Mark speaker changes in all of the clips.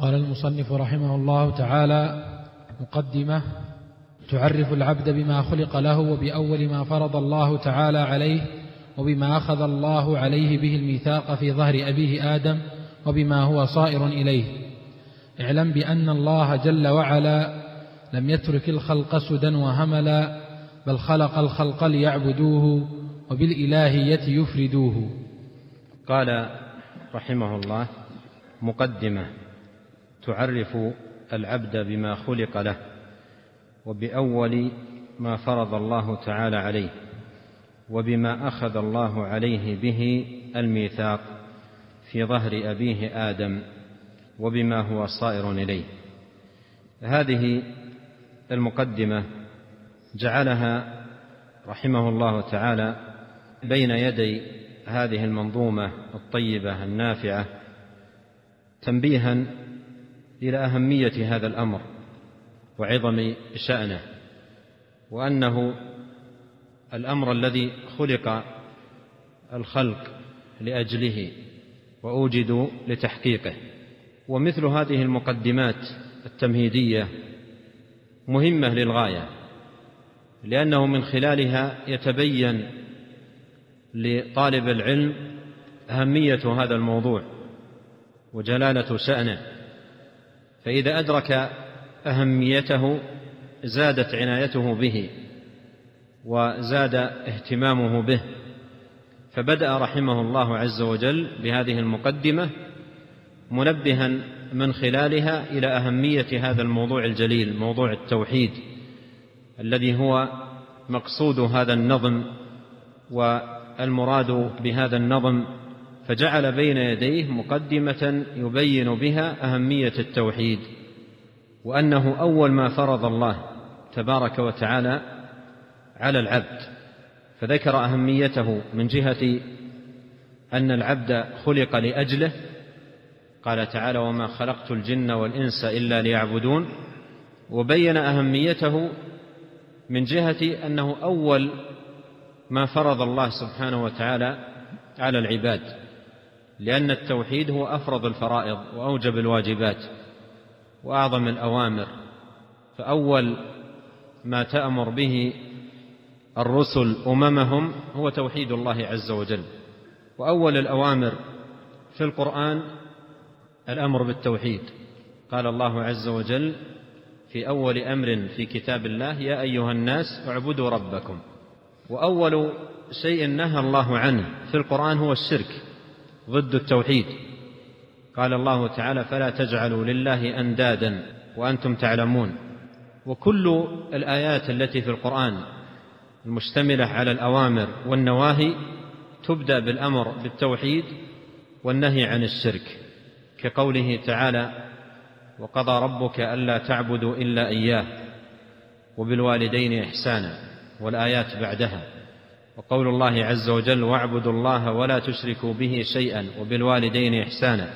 Speaker 1: قال المصنف رحمه الله تعالى مقدمة تعرف العبد بما خلق له وبأول ما فرض الله تعالى عليه وبما أخذ الله عليه به الميثاق في ظهر أبيه آدم وبما هو صائر إليه اعلم بأن الله جل وعلا لم يترك الخلق سدى وهملا بل خلق الخلق ليعبدوه وبالإلهية يفردوه
Speaker 2: قال رحمه الله مقدمة تعرف العبد بما خلق له وباول ما فرض الله تعالى عليه وبما اخذ الله عليه به الميثاق في ظهر ابيه ادم وبما هو صائر اليه هذه المقدمه جعلها رحمه الله تعالى بين يدي هذه المنظومه الطيبه النافعه تنبيها إلى أهمية هذا الأمر وعظم شأنه وأنه الأمر الذي خلق الخلق لأجله وأوجدوا لتحقيقه ومثل هذه المقدمات التمهيدية مهمة للغاية لأنه من خلالها يتبين لطالب العلم أهمية هذا الموضوع وجلالة شأنه فإذا أدرك أهميته زادت عنايته به وزاد اهتمامه به فبدأ رحمه الله عز وجل بهذه المقدمة منبها من خلالها إلى أهمية هذا الموضوع الجليل موضوع التوحيد الذي هو مقصود هذا النظم والمراد بهذا النظم فجعل بين يديه مقدمه يبين بها اهميه التوحيد وانه اول ما فرض الله تبارك وتعالى على العبد فذكر اهميته من جهه ان العبد خلق لاجله قال تعالى وما خلقت الجن والانس الا ليعبدون وبين اهميته من جهه انه اول ما فرض الله سبحانه وتعالى على العباد لأن التوحيد هو أفرض الفرائض وأوجب الواجبات وأعظم الأوامر فأول ما تأمر به الرسل أممهم هو توحيد الله عز وجل وأول الأوامر في القرآن الأمر بالتوحيد قال الله عز وجل في أول أمر في كتاب الله يا أيها الناس اعبدوا ربكم وأول شيء نهى الله عنه في القرآن هو الشرك ضد التوحيد قال الله تعالى فلا تجعلوا لله اندادا وانتم تعلمون وكل الايات التي في القران المشتمله على الاوامر والنواهي تبدا بالامر بالتوحيد والنهي عن الشرك كقوله تعالى وقضى ربك الا تعبدوا الا اياه وبالوالدين احسانا والايات بعدها وقول الله عز وجل واعبدوا الله ولا تشركوا به شيئا وبالوالدين إحسانا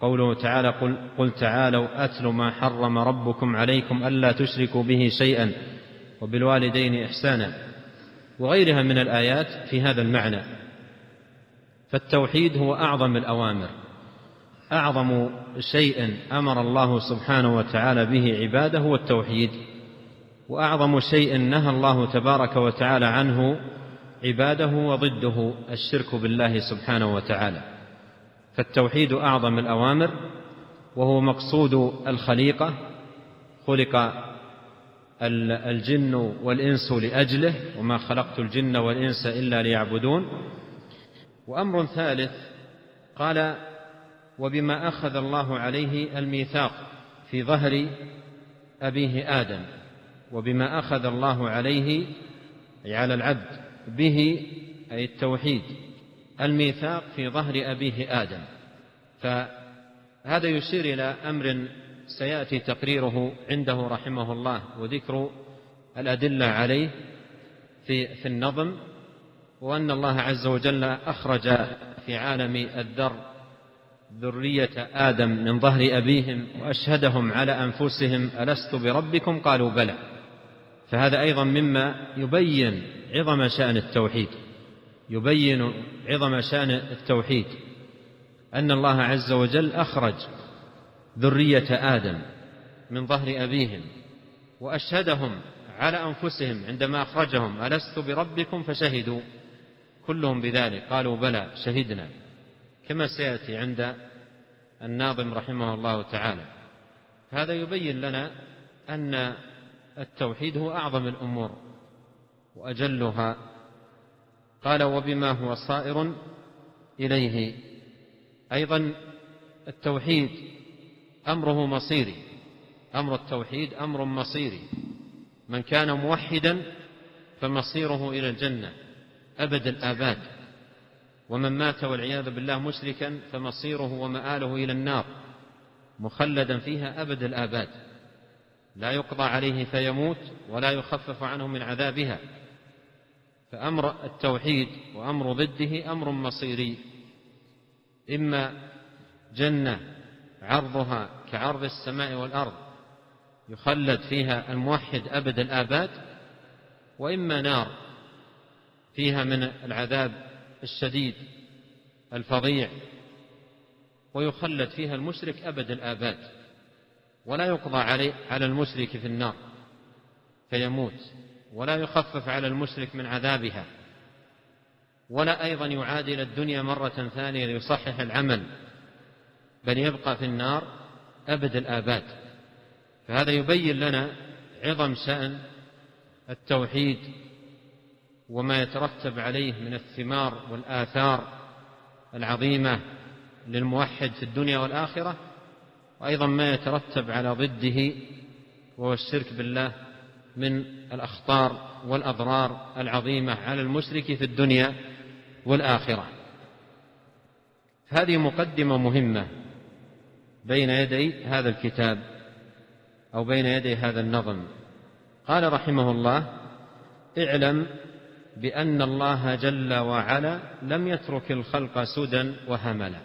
Speaker 2: قوله تعالى قل, قل تعالوا أتل ما حرم ربكم عليكم ألا تشركوا به شيئا وبالوالدين إحسانا وغيرها من الآيات في هذا المعنى فالتوحيد هو أعظم الأوامر أعظم شيء أمر الله سبحانه وتعالى به عباده هو التوحيد واعظم شيء نهى الله تبارك وتعالى عنه عباده وضده الشرك بالله سبحانه وتعالى فالتوحيد اعظم الاوامر وهو مقصود الخليقه خلق الجن والانس لاجله وما خلقت الجن والانس الا ليعبدون وامر ثالث قال وبما اخذ الله عليه الميثاق في ظهر ابيه ادم وبما أخذ الله عليه أي على العبد به أي التوحيد الميثاق في ظهر أبيه آدم فهذا يشير إلى أمر سيأتي تقريره عنده رحمه الله وذكر الأدلة عليه في في النظم وأن الله عز وجل أخرج في عالم الذر ذرية آدم من ظهر أبيهم وأشهدهم على أنفسهم ألست بربكم قالوا بلى فهذا ايضا مما يبين عظم شان التوحيد يبين عظم شان التوحيد ان الله عز وجل اخرج ذريه ادم من ظهر ابيهم واشهدهم على انفسهم عندما اخرجهم الست بربكم فشهدوا كلهم بذلك قالوا بلى شهدنا كما سياتي عند الناظم رحمه الله تعالى هذا يبين لنا ان التوحيد هو أعظم الأمور وأجلها قال وبما هو صائر إليه أيضا التوحيد أمره مصيري أمر التوحيد أمر مصيري من كان موحدا فمصيره إلى الجنة أبد الآباد ومن مات والعياذ بالله مشركا فمصيره ومآله إلى النار مخلدا فيها أبد الآباد لا يقضى عليه فيموت ولا يخفف عنه من عذابها فأمر التوحيد وأمر ضده أمر مصيري إما جنة عرضها كعرض السماء والأرض يخلد فيها الموحد أبد الآباد وإما نار فيها من العذاب الشديد الفظيع ويخلد فيها المشرك أبد الآباد ولا يقضى عليه على المشرك في النار فيموت ولا يخفف على المشرك من عذابها ولا أيضا يعاد إلى الدنيا مرة ثانية ليصحح العمل بل يبقى في النار أبد الآباد فهذا يبين لنا عظم شأن التوحيد وما يترتب عليه من الثمار والآثار العظيمة للموحد في الدنيا والآخرة وأيضا ما يترتب على ضده وهو الشرك بالله من الأخطار والأضرار العظيمة على المشرك في الدنيا والآخرة هذه مقدمة مهمة بين يدي هذا الكتاب أو بين يدي هذا النظم قال رحمه الله اعلم بأن الله جل وعلا لم يترك الخلق سدى وهملا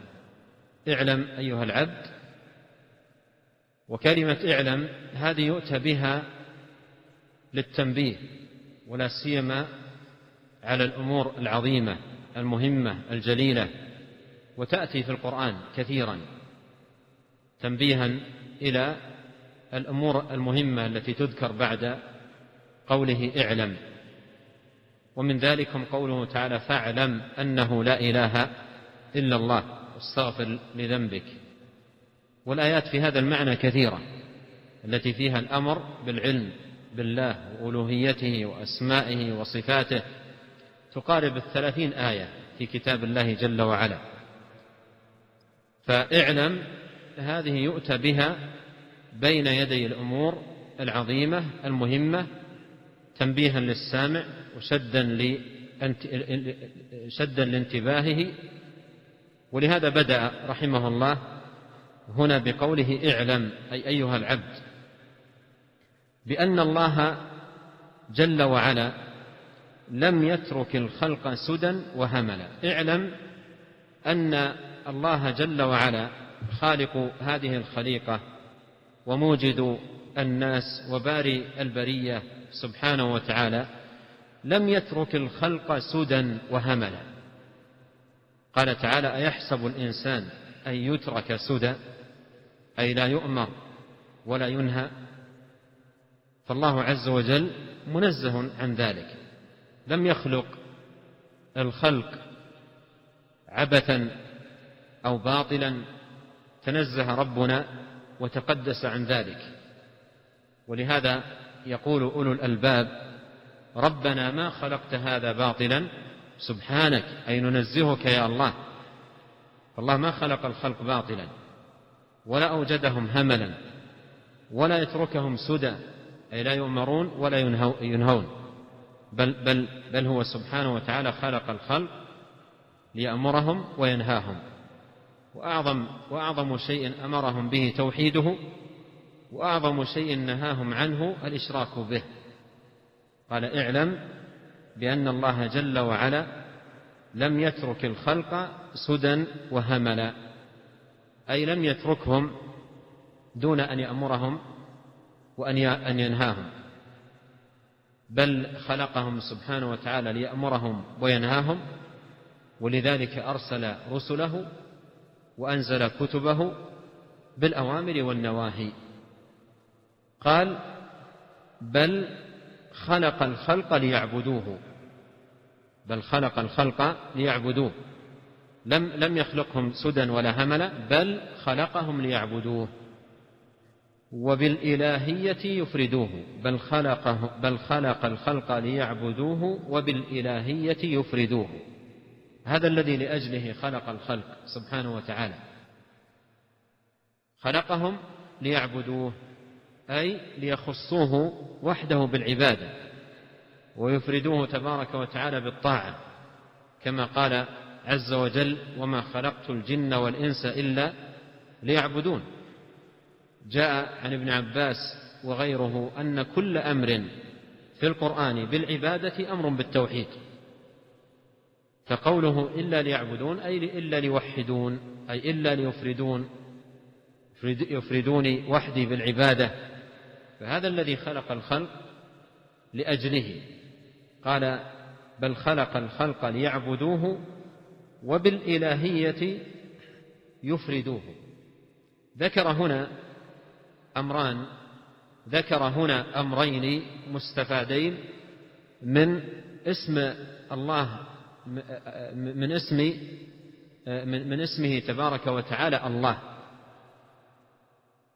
Speaker 2: اعلم أيها العبد وكلمة اعلم هذه يؤتى بها للتنبيه ولا سيما على الأمور العظيمة المهمة الجليلة وتأتي في القرآن كثيرا تنبيها إلى الأمور المهمة التي تذكر بعد قوله اعلم ومن ذلكم قوله تعالى فاعلم أنه لا إله إلا الله استغفر لذنبك والآيات في هذا المعنى كثيرة التي فيها الأمر بالعلم بالله وألوهيته وأسمائه وصفاته تقارب الثلاثين آية في كتاب الله جل وعلا فاعلم هذه يؤتى بها بين يدي الأمور العظيمة المهمة تنبيها للسامع وشدا شدا لانتباهه ولهذا بدأ رحمه الله هنا بقوله اعلم أي أيها العبد بأن الله جل وعلا لم يترك الخلق سدى وهملا اعلم أن الله جل وعلا خالق هذه الخليقة وموجد الناس وباري البرية سبحانه وتعالى لم يترك الخلق سدى وهملا قال تعالى أيحسب الإنسان أن يترك سدى أي لا يؤمر ولا ينهى فالله عز وجل منزه عن ذلك لم يخلق الخلق عبثا أو باطلا تنزه ربنا وتقدس عن ذلك ولهذا يقول أولو الألباب ربنا ما خلقت هذا باطلا سبحانك أي ننزهك يا الله فالله ما خلق الخلق باطلا ولا أوجدهم هملا ولا يتركهم سدى أي لا يؤمرون ولا ينهون بل, بل, بل هو سبحانه وتعالى خلق الخلق ليأمرهم وينهاهم وأعظم, وأعظم شيء أمرهم به توحيده وأعظم شيء نهاهم عنه الإشراك به قال اعلم بأن الله جل وعلا لم يترك الخلق سدى وهملا أي لم يتركهم دون أن يأمرهم وأن أن ينهاهم بل خلقهم سبحانه وتعالى ليأمرهم وينهاهم ولذلك أرسل رسله وأنزل كتبه بالأوامر والنواهي قال بل خلق الخلق ليعبدوه بل خلق الخلق ليعبدوه لم لم يخلقهم سدى ولا هملا بل خلقهم ليعبدوه وبالإلهية يفردوه بل خلقه بل خلق الخلق ليعبدوه وبالإلهية يفردوه هذا الذي لأجله خلق الخلق سبحانه وتعالى خلقهم ليعبدوه أي ليخصوه وحده بالعبادة ويفردوه تبارك وتعالى بالطاعة كما قال عز وجل وما خلقت الجن والإنس إلا ليعبدون جاء عن ابن عباس وغيره أن كل أمر في القرآن بالعبادة أمر بالتوحيد فقوله إلا ليعبدون أي إلا ليوحدون أي إلا ليفردون يفردوني وحدي بالعبادة فهذا الذي خلق الخلق لأجله قال بل خلق الخلق ليعبدوه وبالإلهية يفردوه ذكر هنا أمران ذكر هنا أمرين مستفادين من اسم الله من اسم من اسمه تبارك وتعالى الله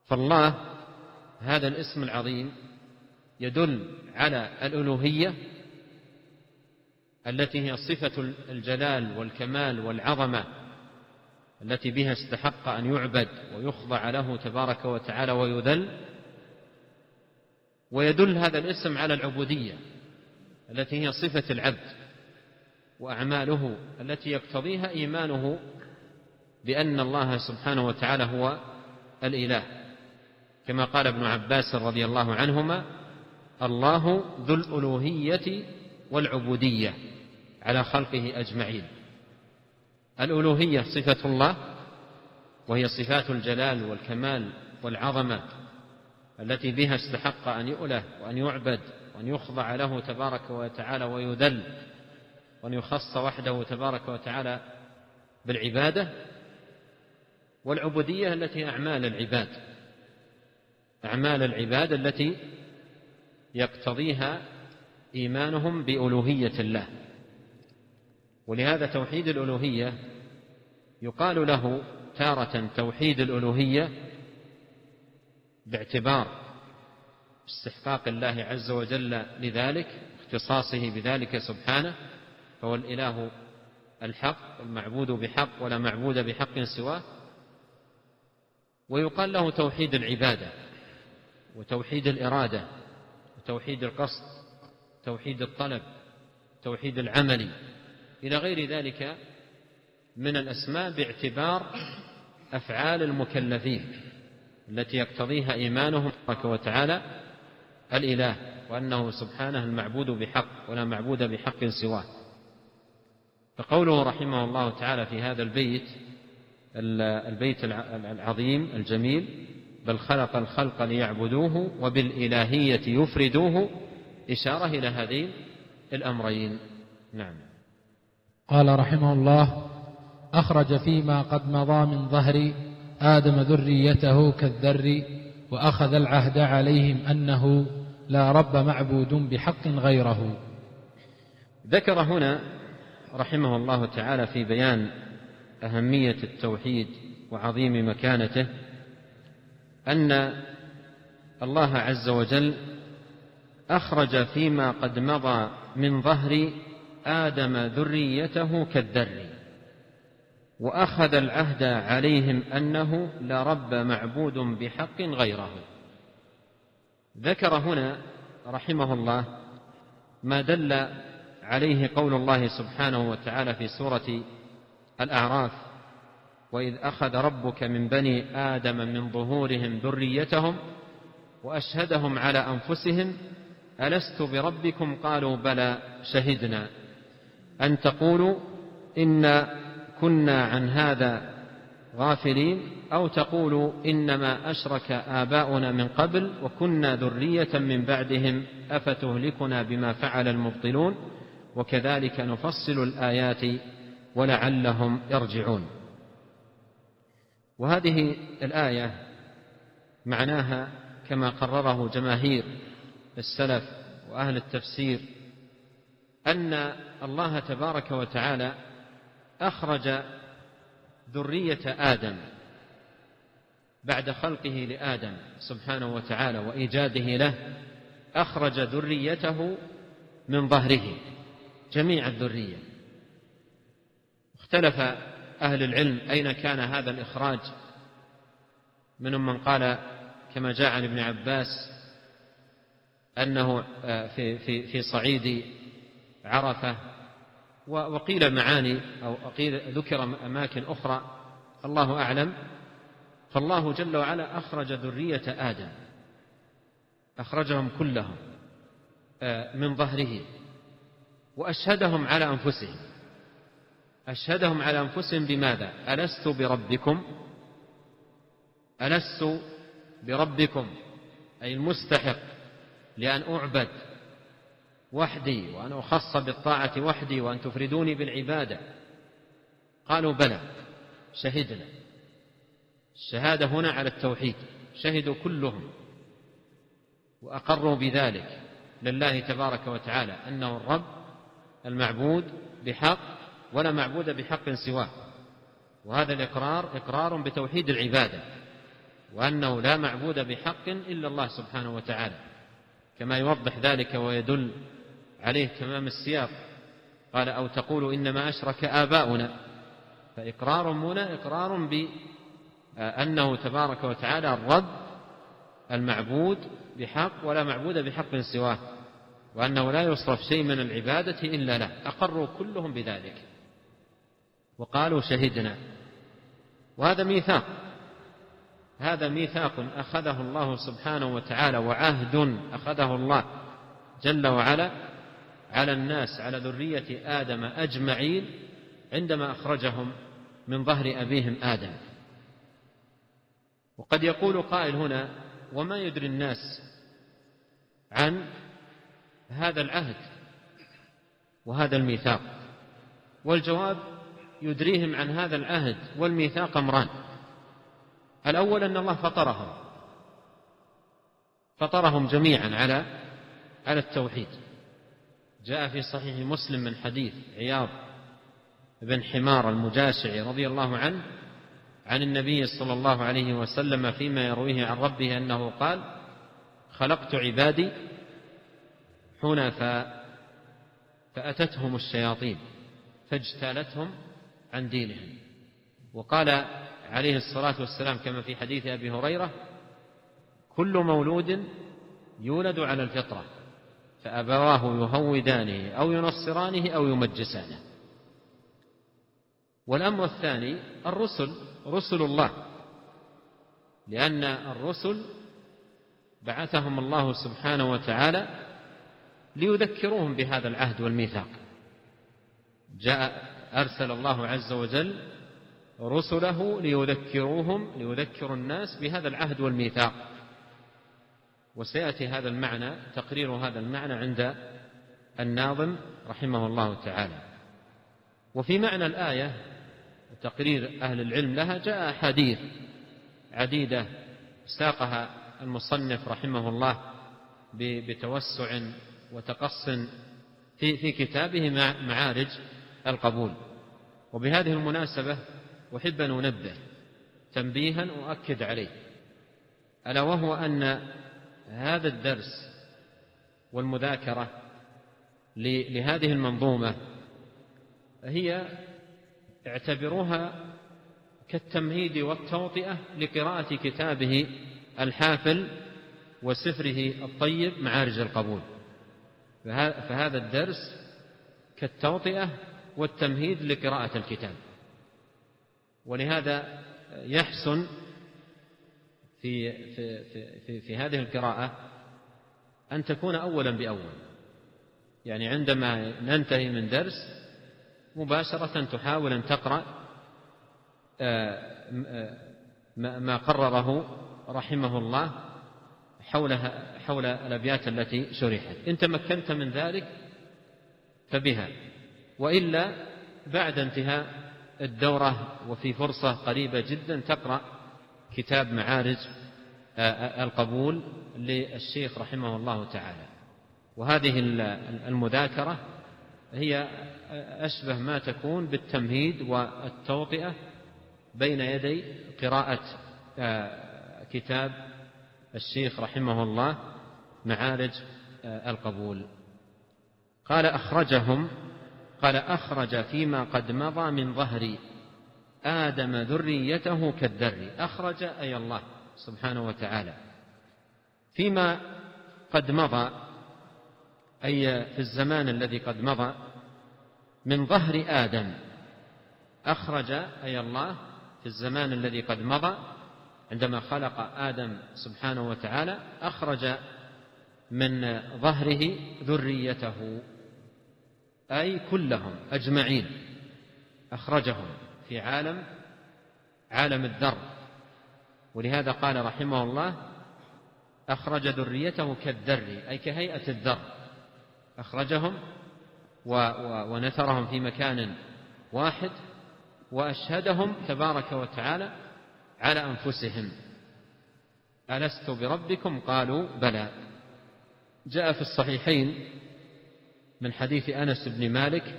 Speaker 2: فالله هذا الاسم العظيم يدل على الألوهية التي هي صفة الجلال والكمال والعظمة التي بها استحق أن يعبد ويخضع له تبارك وتعالى ويذل ويدل هذا الاسم على العبودية التي هي صفة العبد وأعماله التي يقتضيها إيمانه بأن الله سبحانه وتعالى هو الإله كما قال ابن عباس رضي الله عنهما الله ذو الألوهية والعبودية على خلقه أجمعين الألوهية صفة الله وهي صفات الجلال والكمال والعظمة التي بها استحق أن يؤله وأن يعبد وأن يخضع له تبارك وتعالى ويذل وأن يخص وحده تبارك وتعالى بالعبادة والعبودية التي أعمال العباد أعمال العباد التي يقتضيها إيمانهم بألوهية الله ولهذا توحيد الألوهية يقال له تارة توحيد الألوهية باعتبار استحقاق الله عز وجل لذلك اختصاصه بذلك سبحانه فهو الإله الحق المعبود بحق ولا معبود بحق سواه ويقال له توحيد العبادة وتوحيد الإرادة وتوحيد القصد توحيد الطلب توحيد العملي إلى غير ذلك من الأسماء باعتبار أفعال المكلفين التي يقتضيها إيمانهم تبارك وتعالى الإله وأنه سبحانه المعبود بحق ولا معبود بحق سواه فقوله رحمه الله تعالى في هذا البيت البيت العظيم الجميل بل خلق الخلق ليعبدوه وبالإلهية يفردوه إشارة إلى هذين الأمرين نعم
Speaker 1: قال رحمه الله أخرج فيما قد مضى من ظهر آدم ذريته كالذر وأخذ العهد عليهم أنه لا رب معبود بحق غيره
Speaker 2: ذكر هنا رحمه الله تعالى في بيان أهمية التوحيد وعظيم مكانته أن الله عز وجل أخرج فيما قد مضى من ظهر آدم ذريته كالذر وأخذ العهد عليهم أنه لرب معبود بحق غيره ذكر هنا رحمه الله ما دل عليه قول الله سبحانه وتعالى في سورة الأعراف وإذ أخذ ربك من بني آدم من ظهورهم ذريتهم وأشهدهم على أنفسهم ألست بربكم قالوا بلى شهدنا أن تقولوا إن كنا عن هذا غافلين أو تقولوا إنما أشرك آباؤنا من قبل وكنا ذرية من بعدهم أفتهلكنا بما فعل المبطلون وكذلك نفصل الآيات ولعلهم يرجعون وهذه الآية معناها كما قرره جماهير السلف وأهل التفسير أن الله تبارك وتعالى أخرج ذرية آدم بعد خلقه لآدم سبحانه وتعالى وإيجاده له أخرج ذريته من ظهره جميع الذرية اختلف أهل العلم أين كان هذا الإخراج منهم من قال كما جاء عن ابن عباس أنه آه، في في في صعيد عرفة وقيل معاني أو قيل ذكر أماكن أخرى الله أعلم فالله جل وعلا أخرج ذرية آدم أخرجهم كلهم آه، من ظهره وأشهدهم على أنفسهم أشهدهم على أنفسهم بماذا؟ ألست بربكم؟ ألست بربكم أي المستحق لأن أعبد وحدي وأنا أخص بالطاعة وحدي وأن تفردوني بالعبادة قالوا بلى شهدنا الشهادة هنا على التوحيد شهدوا كلهم وأقروا بذلك لله تبارك وتعالى أنه الرب المعبود بحق ولا معبود بحق سواه وهذا الإقرار إقرار بتوحيد العبادة وأنه لا معبود بحق إلا الله سبحانه وتعالى كما يوضح ذلك ويدل عليه تمام السياق قال أو تقول إنما أشرك آباؤنا فإقرار هنا إقرار بأنه تبارك وتعالى الرب المعبود بحق ولا معبود بحق سواه وأنه لا يصرف شيء من العبادة إلا له أقروا كلهم بذلك وقالوا شهدنا وهذا ميثاق هذا ميثاق أخذه الله سبحانه وتعالى وعهد أخذه الله جل وعلا على الناس على ذرية آدم أجمعين عندما أخرجهم من ظهر أبيهم آدم وقد يقول قائل هنا وما يدري الناس عن هذا العهد وهذا الميثاق والجواب يدريهم عن هذا العهد والميثاق امران الاول ان الله فطرهم فطرهم جميعا على على التوحيد جاء في صحيح مسلم من حديث عياض بن حمار المجاشعي رضي الله عنه عن النبي صلى الله عليه وسلم فيما يرويه عن ربه انه قال خلقت عبادي حنفاء فاتتهم الشياطين فاجتالتهم عن دينهم وقال عليه الصلاه والسلام كما في حديث ابي هريره كل مولود يولد على الفطره فأبواه يهودانه أو ينصرانه أو يمجسانه والأمر الثاني الرسل رسل الله لأن الرسل بعثهم الله سبحانه وتعالى ليذكروهم بهذا العهد والميثاق جاء أرسل الله عز وجل رسله ليذكروهم ليذكروا الناس بهذا العهد والميثاق وسيأتي هذا المعنى تقرير هذا المعنى عند الناظم رحمه الله تعالى وفي معنى الآية تقرير أهل العلم لها جاء أحاديث عديدة ساقها المصنف رحمه الله بتوسع وتقص في في كتابه مع معارج القبول وبهذه المناسبة أحب أن أنبه تنبيها أؤكد عليه ألا وهو أن هذا الدرس والمذاكرة لهذه المنظومة هي اعتبروها كالتمهيد والتوطئة لقراءة كتابه الحافل وسفره الطيب معارج القبول فهذا الدرس كالتوطئة والتمهيد لقراءة الكتاب ولهذا يحسن في في في في هذه القراءة أن تكون أولا بأول يعني عندما ننتهي من درس مباشرة تحاول أن تقرأ آه، آه، ما قرره رحمه الله حولها حول الأبيات التي شرحت إن تمكنت من ذلك فبها وإلا بعد انتهاء الدورة وفي فرصة قريبة جدا تقرأ كتاب معارج آه، آه، القبول للشيخ رحمه الله تعالى وهذه المذاكرة هي أشبه ما تكون بالتمهيد والتوطئة بين يدي قراءة آه، كتاب الشيخ رحمه الله معارج القبول قال أخرجهم قال أخرج فيما قد مضى من ظهري آدم ذريته كالذر أخرج أي الله سبحانه وتعالى فيما قد مضى أي في الزمان الذي قد مضى من ظهر آدم أخرج أي الله في الزمان الذي قد مضى عندما خلق آدم سبحانه وتعالى أخرج من ظهره ذريته أي كلهم أجمعين أخرجهم في عالم عالم الذر ولهذا قال رحمه الله أخرج ذريته كالذر أي كهيئة الذر أخرجهم و و ونثرهم في مكان واحد وأشهدهم تبارك وتعالى على أنفسهم ألست بربكم قالوا بلى جاء في الصحيحين من حديث أنس بن مالك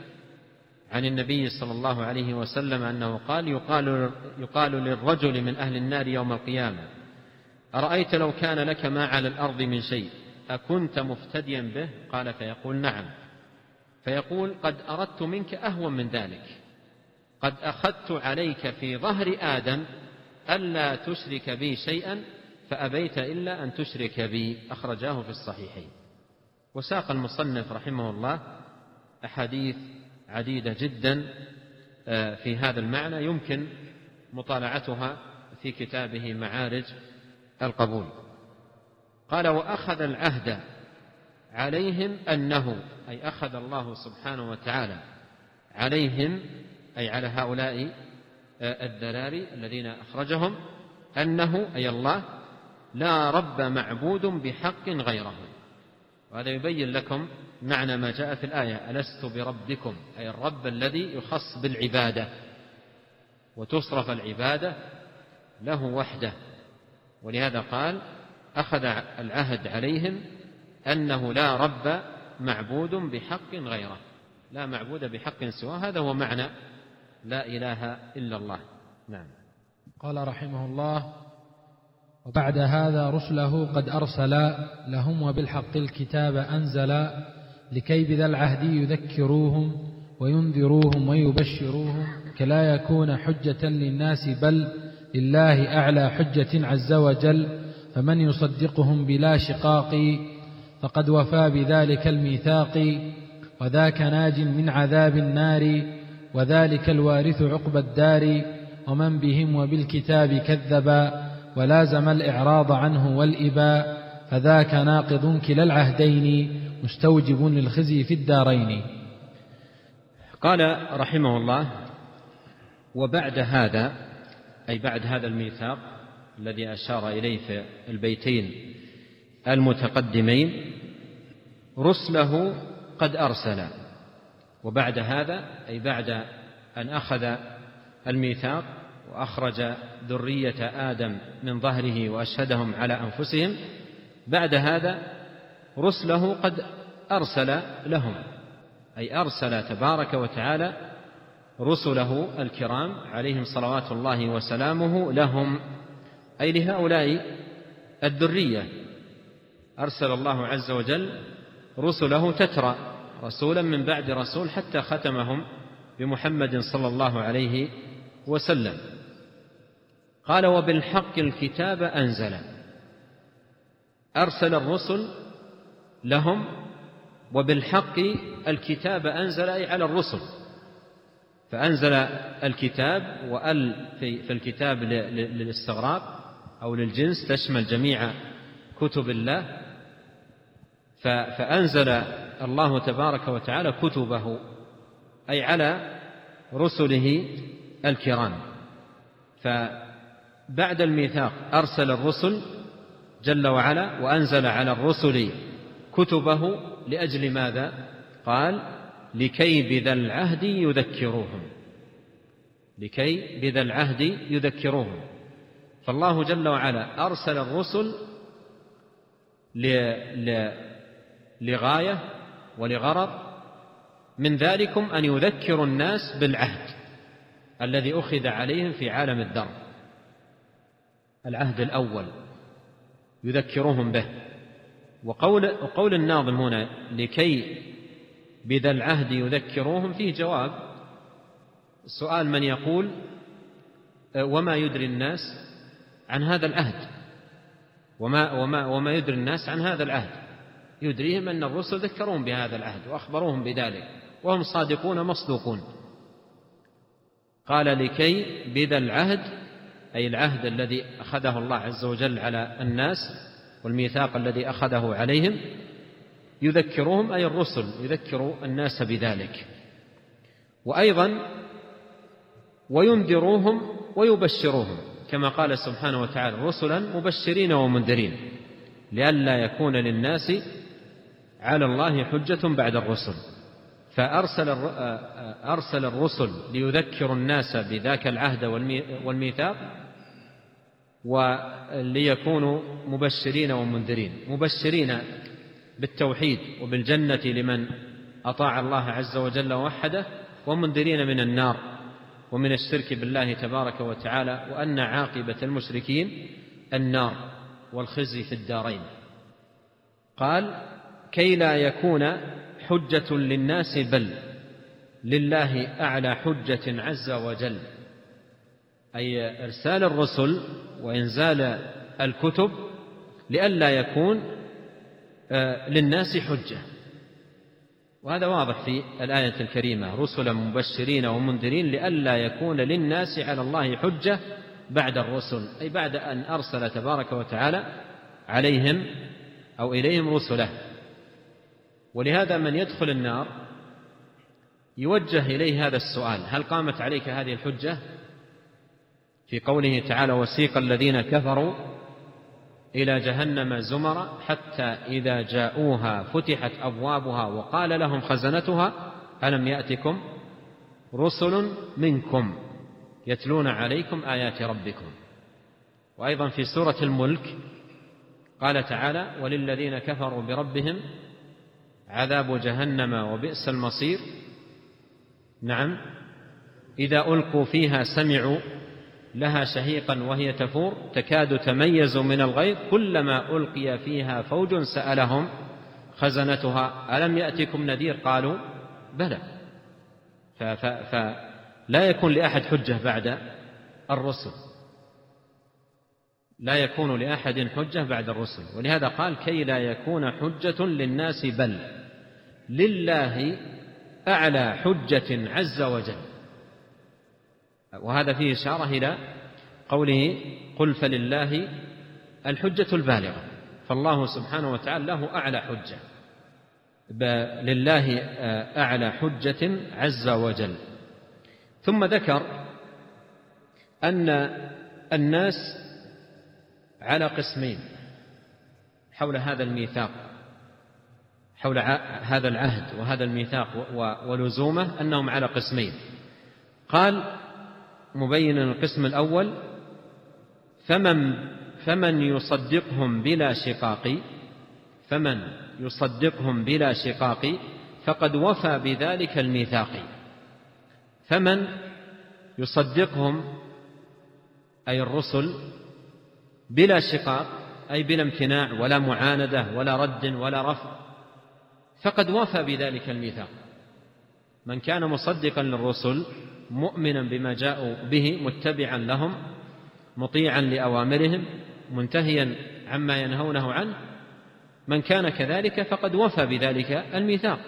Speaker 2: عن النبي صلى الله عليه وسلم أنه قال يقال, يقال للرجل من أهل النار يوم القيامة أرأيت لو كان لك ما على الأرض من شيء أكنت مفتديا به قال فيقول نعم فيقول قد أردت منك أهون من ذلك قد أخذت عليك في ظهر آدم ألا تشرك بي شيئا فأبيت إلا أن تشرك بي أخرجاه في الصحيحين وساق المصنف رحمه الله أحاديث عديدة جدا آه، في هذا المعنى يمكن مطالعتها في كتابه معارج القبول قال واخذ العهد عليهم انه اي اخذ الله سبحانه وتعالى عليهم اي على هؤلاء آه، الذراري الذين اخرجهم انه اي الله لا رب معبود بحق غيره وهذا يبين لكم معنى ما جاء في الآية ألست بربكم أي الرب الذي يخص بالعبادة وتصرف العبادة له وحده ولهذا قال أخذ العهد عليهم أنه لا رب معبود بحق غيره لا معبود بحق سواه هذا هو معنى لا إله إلا الله نعم
Speaker 1: قال رحمه الله وبعد هذا رسله قد أرسل لهم وبالحق الكتاب أنزل لكي بذا العهد يذكروهم وينذروهم ويبشروهم كلا يكون حجة للناس بل لله أعلى حجة عز وجل فمن يصدقهم بلا شقاق فقد وفى بذلك الميثاق وذاك ناج من عذاب النار وذلك الوارث عقب الدار ومن بهم وبالكتاب كذبا ولازم الإعراض عنه والإباء فذاك ناقض كلا العهدين مستوجب للخزي في الدارين
Speaker 2: قال رحمه الله وبعد هذا أي بعد هذا الميثاق الذي أشار إليه في البيتين المتقدمين رسله قد أرسل وبعد هذا أي بعد أن أخذ الميثاق وأخرج ذرية آدم من ظهره وأشهدهم على أنفسهم بعد هذا رسله قد أرسل لهم أي أرسل تبارك وتعالى رسله الكرام عليهم صلوات الله وسلامه لهم أي لهؤلاء الذرية أرسل الله عز وجل رسله تترى رسولا من بعد رسول حتى ختمهم بمحمد صلى الله عليه وسلم قال وبالحق الكتاب أنزل أرسل الرسل لهم وبالحق الكتاب أنزل أي على الرسل فأنزل الكتاب وأل في الكتاب للاستغراق أو للجنس تشمل جميع كتب الله فأنزل الله تبارك وتعالى كتبه أي على رسله الكرام فبعد الميثاق أرسل الرسل جل وعلا وأنزل على الرسل كتبه لأجل ماذا قال لكي بذا العهد يذكروهم لكي بذا العهد يذكروهم فالله جل وعلا أرسل الرسل لغاية ولغرض من ذلكم أن يذكروا الناس بالعهد الذي أخذ عليهم في عالم الذر العهد الأول يذكرهم به وقول وقول الناظم هنا لكي بذا العهد يذكروهم فيه جواب سؤال من يقول وما يدري الناس عن هذا العهد وما وما وما يدري الناس عن هذا العهد يدريهم ان الرسل ذكرهم بهذا العهد واخبروهم بذلك وهم صادقون مصدوقون قال لكي بذا العهد اي العهد الذي اخذه الله عز وجل على الناس والميثاق الذي أخذه عليهم يذكرهم أي الرسل يذكر الناس بذلك وأيضا وينذروهم ويبشروهم كما قال سبحانه وتعالى رسلا مبشرين ومنذرين لئلا يكون للناس على الله حجة بعد الرسل فأرسل أرسل الرسل ليذكروا الناس بذاك العهد والميثاق وليكونوا مبشرين ومنذرين مبشرين بالتوحيد وبالجنة لمن أطاع الله عز وجل ووحده ومنذرين من النار ومن الشرك بالله تبارك وتعالى وأن عاقبة المشركين النار والخزي في الدارين قال كي لا يكون حجة للناس بل لله أعلى حجة عز وجل أي إرسال الرسل وإنزال الكتب لئلا يكون آه، للناس حجة وهذا واضح في الآية الكريمة رسلا مبشرين ومنذرين لئلا يكون للناس على الله حجة بعد الرسل أي بعد أن أرسل تبارك وتعالى عليهم أو إليهم رسله ولهذا من يدخل النار يوجه إليه هذا السؤال هل قامت عليك هذه الحجة في قوله تعالى وسيق الذين كفروا إلى جهنم زمرا حتى إذا جاءوها فتحت أبوابها وقال لهم خزنتها ألم يأتكم رسل منكم يتلون عليكم آيات ربكم وأيضا في سورة الملك قال تعالى وللذين كفروا بربهم عذاب جهنم وبئس المصير نعم إذا ألقوا فيها سمعوا لها شهيقا وهي تفور تكاد تميز من الغيظ كلما ألقي فيها فوج سألهم خزنتها ألم يأتكم نذير قالوا بلى فلا يكون لأحد حجة بعد الرسل لا يكون لأحد حجة بعد الرسل ولهذا قال كي لا يكون حجة للناس بل لله أعلى حجة عز وجل وهذا فيه إشارة إلى قوله قل فلله الحجة البالغة فالله سبحانه وتعالى له أعلى حجة لله آه، أعلى حجة عز وجل ثم ذكر أن الناس على قسمين حول هذا الميثاق حول هذا العهد وهذا الميثاق ولزومه أنهم على قسمين قال مبينا القسم الأول فمن فمن يصدقهم بلا شقاق فمن يصدقهم بلا شقاق فقد وفى بذلك الميثاق فمن يصدقهم أي الرسل بلا شقاق أي بلا امتناع ولا معاندة ولا رد ولا رفض فقد وفى بذلك الميثاق من كان مصدقا للرسل مؤمنا بما جاءوا به متبعا لهم مطيعا لاوامرهم منتهيا عما ينهونه عنه من كان كذلك فقد وفى بذلك الميثاق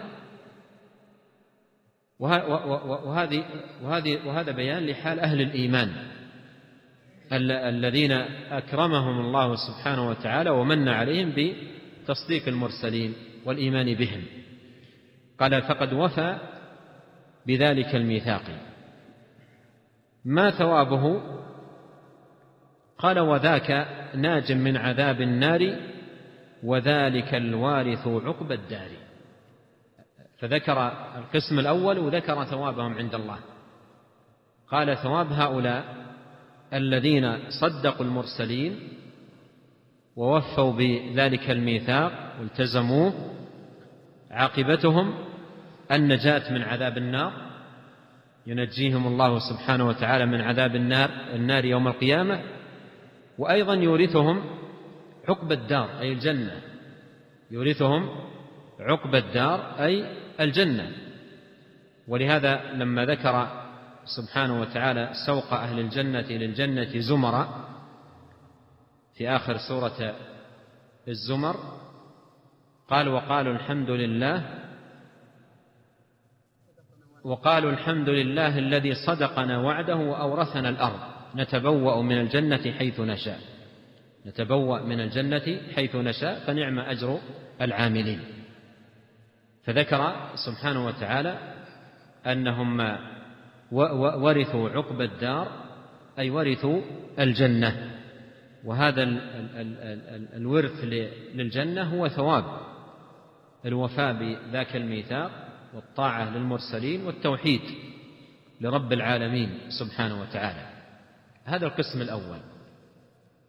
Speaker 2: وهذه وهذه وهذا بيان لحال اهل الايمان الذين اكرمهم الله سبحانه وتعالى ومن عليهم بتصديق المرسلين والايمان بهم قال فقد وفى بذلك الميثاق ما ثوابه قال وذاك ناج من عذاب النار وذلك الوارث عقب الدار فذكر القسم الاول وذكر ثوابهم عند الله قال ثواب هؤلاء الذين صدقوا المرسلين ووفوا بذلك الميثاق والتزموه عاقبتهم النجاه من عذاب النار ينجيهم الله سبحانه وتعالى من عذاب النار النار يوم القيامة وأيضا يورثهم عقب الدار أي الجنة يورثهم عقب الدار أي الجنة ولهذا لما ذكر سبحانه وتعالى سوق أهل الجنة للجنة زمرا في آخر سورة الزمر قال وقالوا الحمد لله وقالوا الحمد لله الذي صدقنا وعده وأورثنا الأرض نتبوأ من الجنة حيث نشاء نتبوأ من الجنة حيث نشاء فنعم أجر العاملين فذكر سبحانه وتعالى أنهم ورثوا عقب الدار أي ورثوا الجنة وهذا الورث للجنة هو ثواب الوفاء بذاك الميثاق والطاعة للمرسلين والتوحيد لرب العالمين سبحانه وتعالى هذا القسم الأول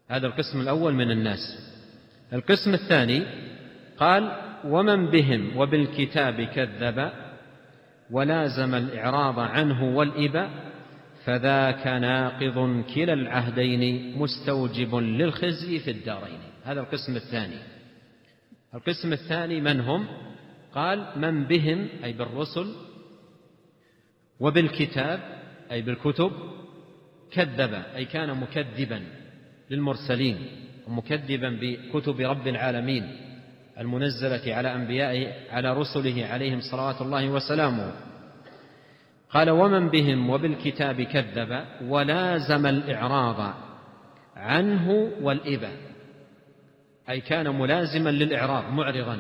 Speaker 2: هذا القسم الأول من الناس القسم الثاني قال ومن بهم وبالكتاب كذب ولازم الإعراض عنه والإباء فذاك ناقض كلا العهدين مستوجب للخزي في الدارين هذا القسم الثاني القسم الثاني من هم قال من بهم أي بالرسل وبالكتاب أي بالكتب كذب أي كان مكذبا للمرسلين ومكذبا بكتب رب العالمين المنزلة على أنبيائه على رسله عليهم صلوات الله وسلامه قال ومن بهم وبالكتاب كذب ولازم الإعراض عنه والإبا أي كان ملازما للإعراض معرضا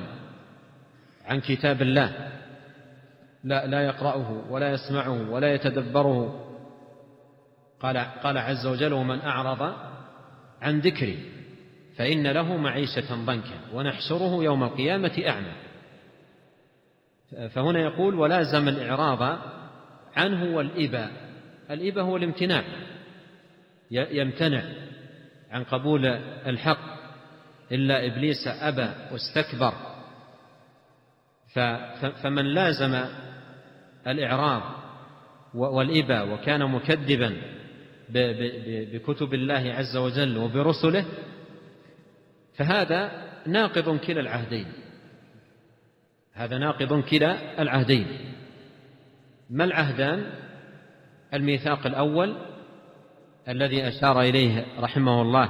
Speaker 2: عن كتاب الله لا لا يقرأه ولا يسمعه ولا يتدبره قال قال عز وجل ومن أعرض عن ذكري فإن له معيشة ضنكا ونحشره يوم القيامة أعمى فهنا يقول ولازم الإعراض عنه والإبا الإبا هو الامتناع يمتنع عن قبول الحق إلا إبليس أبى واستكبر فمن لازم الإعراض والإبا وكان مكذبا بكتب الله عز وجل وبرسله فهذا ناقض كلا العهدين هذا ناقض كلا العهدين ما العهدان الميثاق الأول الذي أشار إليه رحمه الله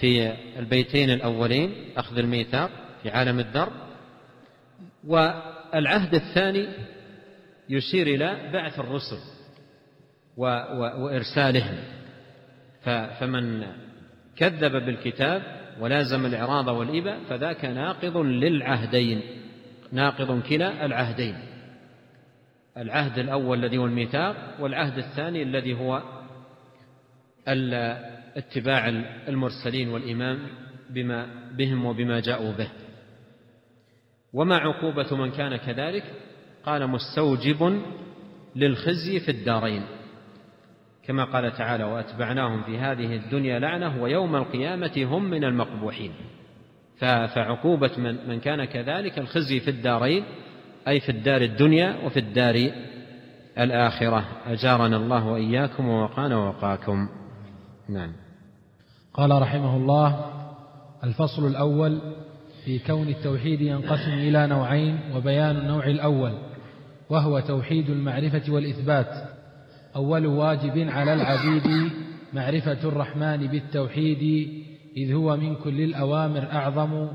Speaker 2: في البيتين الأولين أخذ الميثاق في عالم الذر والعهد الثاني يشير إلى بعث الرسل وإرسالهم فمن كذب بالكتاب ولازم الإعراض والإبا فذاك ناقض للعهدين ناقض كلا العهدين العهد الأول الذي هو الميثاق والعهد الثاني الذي هو اتباع المرسلين والإيمان بما بهم وبما جاءوا به وما عقوبة من كان كذلك قال مستوجب للخزي في الدارين كما قال تعالى واتبعناهم في هذه الدنيا لعنه ويوم القيامه هم من المقبوحين فعقوبه من, من كان كذلك الخزي في الدارين اي في الدار الدنيا وفي الدار الاخره اجارنا الله واياكم ووقانا ووقاكم نعم
Speaker 1: قال رحمه الله الفصل الاول في كون التوحيد ينقسم إلى نوعين وبيان النوع الأول وهو توحيد المعرفة والإثبات أول واجب على العبيد معرفة الرحمن بالتوحيد إذ هو من كل الأوامر أعظم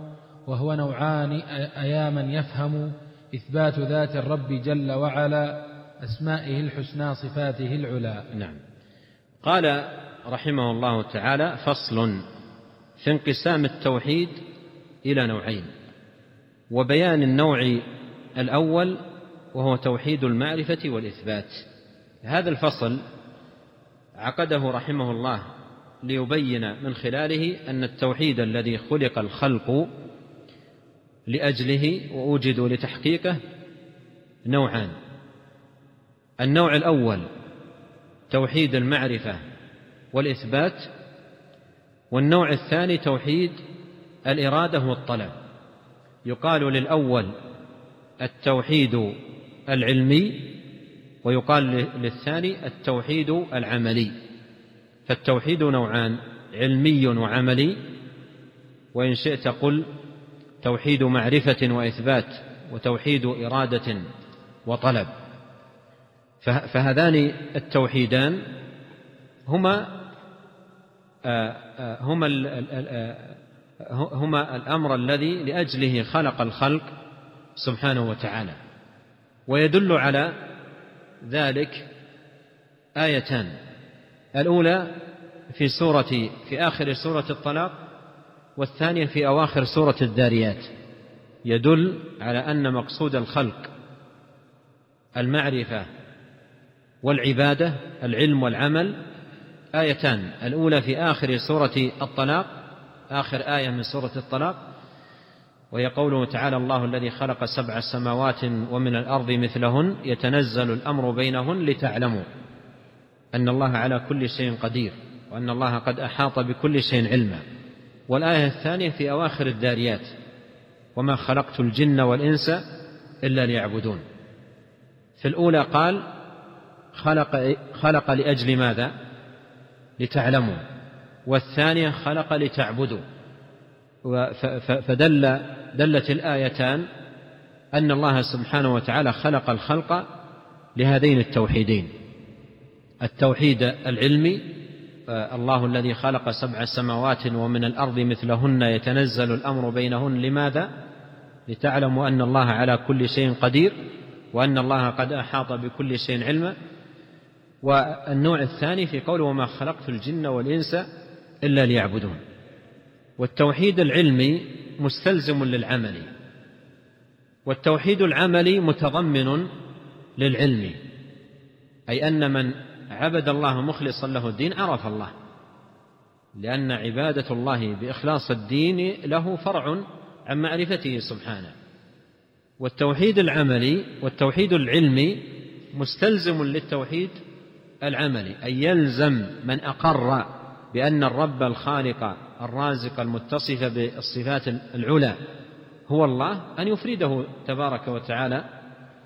Speaker 1: وهو نوعان أيا من يفهم إثبات ذات الرب جل وعلا أسمائه الحسنى صفاته العلا نعم
Speaker 2: قال رحمه الله تعالى فصل في انقسام التوحيد الى نوعين وبيان النوع الاول وهو توحيد المعرفه والاثبات هذا الفصل عقده رحمه الله ليبين من خلاله ان التوحيد الذي خلق الخلق لاجله ووجدوا لتحقيقه نوعان النوع الاول توحيد المعرفه والاثبات والنوع الثاني توحيد الإرادة والطلب يقال للأول التوحيد العلمي ويقال للثاني التوحيد العملي فالتوحيد نوعان علمي وعملي وإن شئت قل توحيد معرفة وإثبات وتوحيد إرادة وطلب فهذان التوحيدان هما آه، آه، هما آه، هما الامر الذي لاجله خلق الخلق سبحانه وتعالى ويدل على ذلك ايتان الاولى في سوره في اخر سوره الطلاق والثانيه في اواخر سوره الذاريات يدل على ان مقصود الخلق المعرفه والعباده العلم والعمل ايتان الاولى في اخر سوره الطلاق آخر آية من سورة الطلاق وهي قوله تعالى الله الذي خلق سبع سماوات ومن الأرض مثلهن يتنزل الأمر بينهن لتعلموا أن الله على كل شيء قدير وأن الله قد أحاط بكل شيء علما والآية الثانية في أواخر الداريات وما خلقت الجن والإنس إلا ليعبدون في الأولى قال خلق خلق لأجل ماذا؟ لتعلموا والثانية خلق لتعبدوا فدل دلت الآيتان أن الله سبحانه وتعالى خلق الخلق لهذين التوحيدين التوحيد العلمي آه، الله الذي خلق سبع سماوات ومن الأرض مثلهن يتنزل الأمر بينهن لماذا؟ لتعلموا أن الله على كل شيء قدير وأن الله قد أحاط بكل شيء علما والنوع الثاني في قوله وما خلقت الجن والإنس إلا ليعبدون والتوحيد العلمي مستلزم للعمل والتوحيد العملي متضمن للعلم أي أن من عبد الله مخلصا له الدين عرف الله لأن عبادة الله بإخلاص الدين له فرع عن معرفته سبحانه والتوحيد العملي والتوحيد العلمي مستلزم للتوحيد العملي أي يلزم من أقر بأن الرب الخالق الرازق المتصف بالصفات العلى هو الله أن يفرده تبارك وتعالى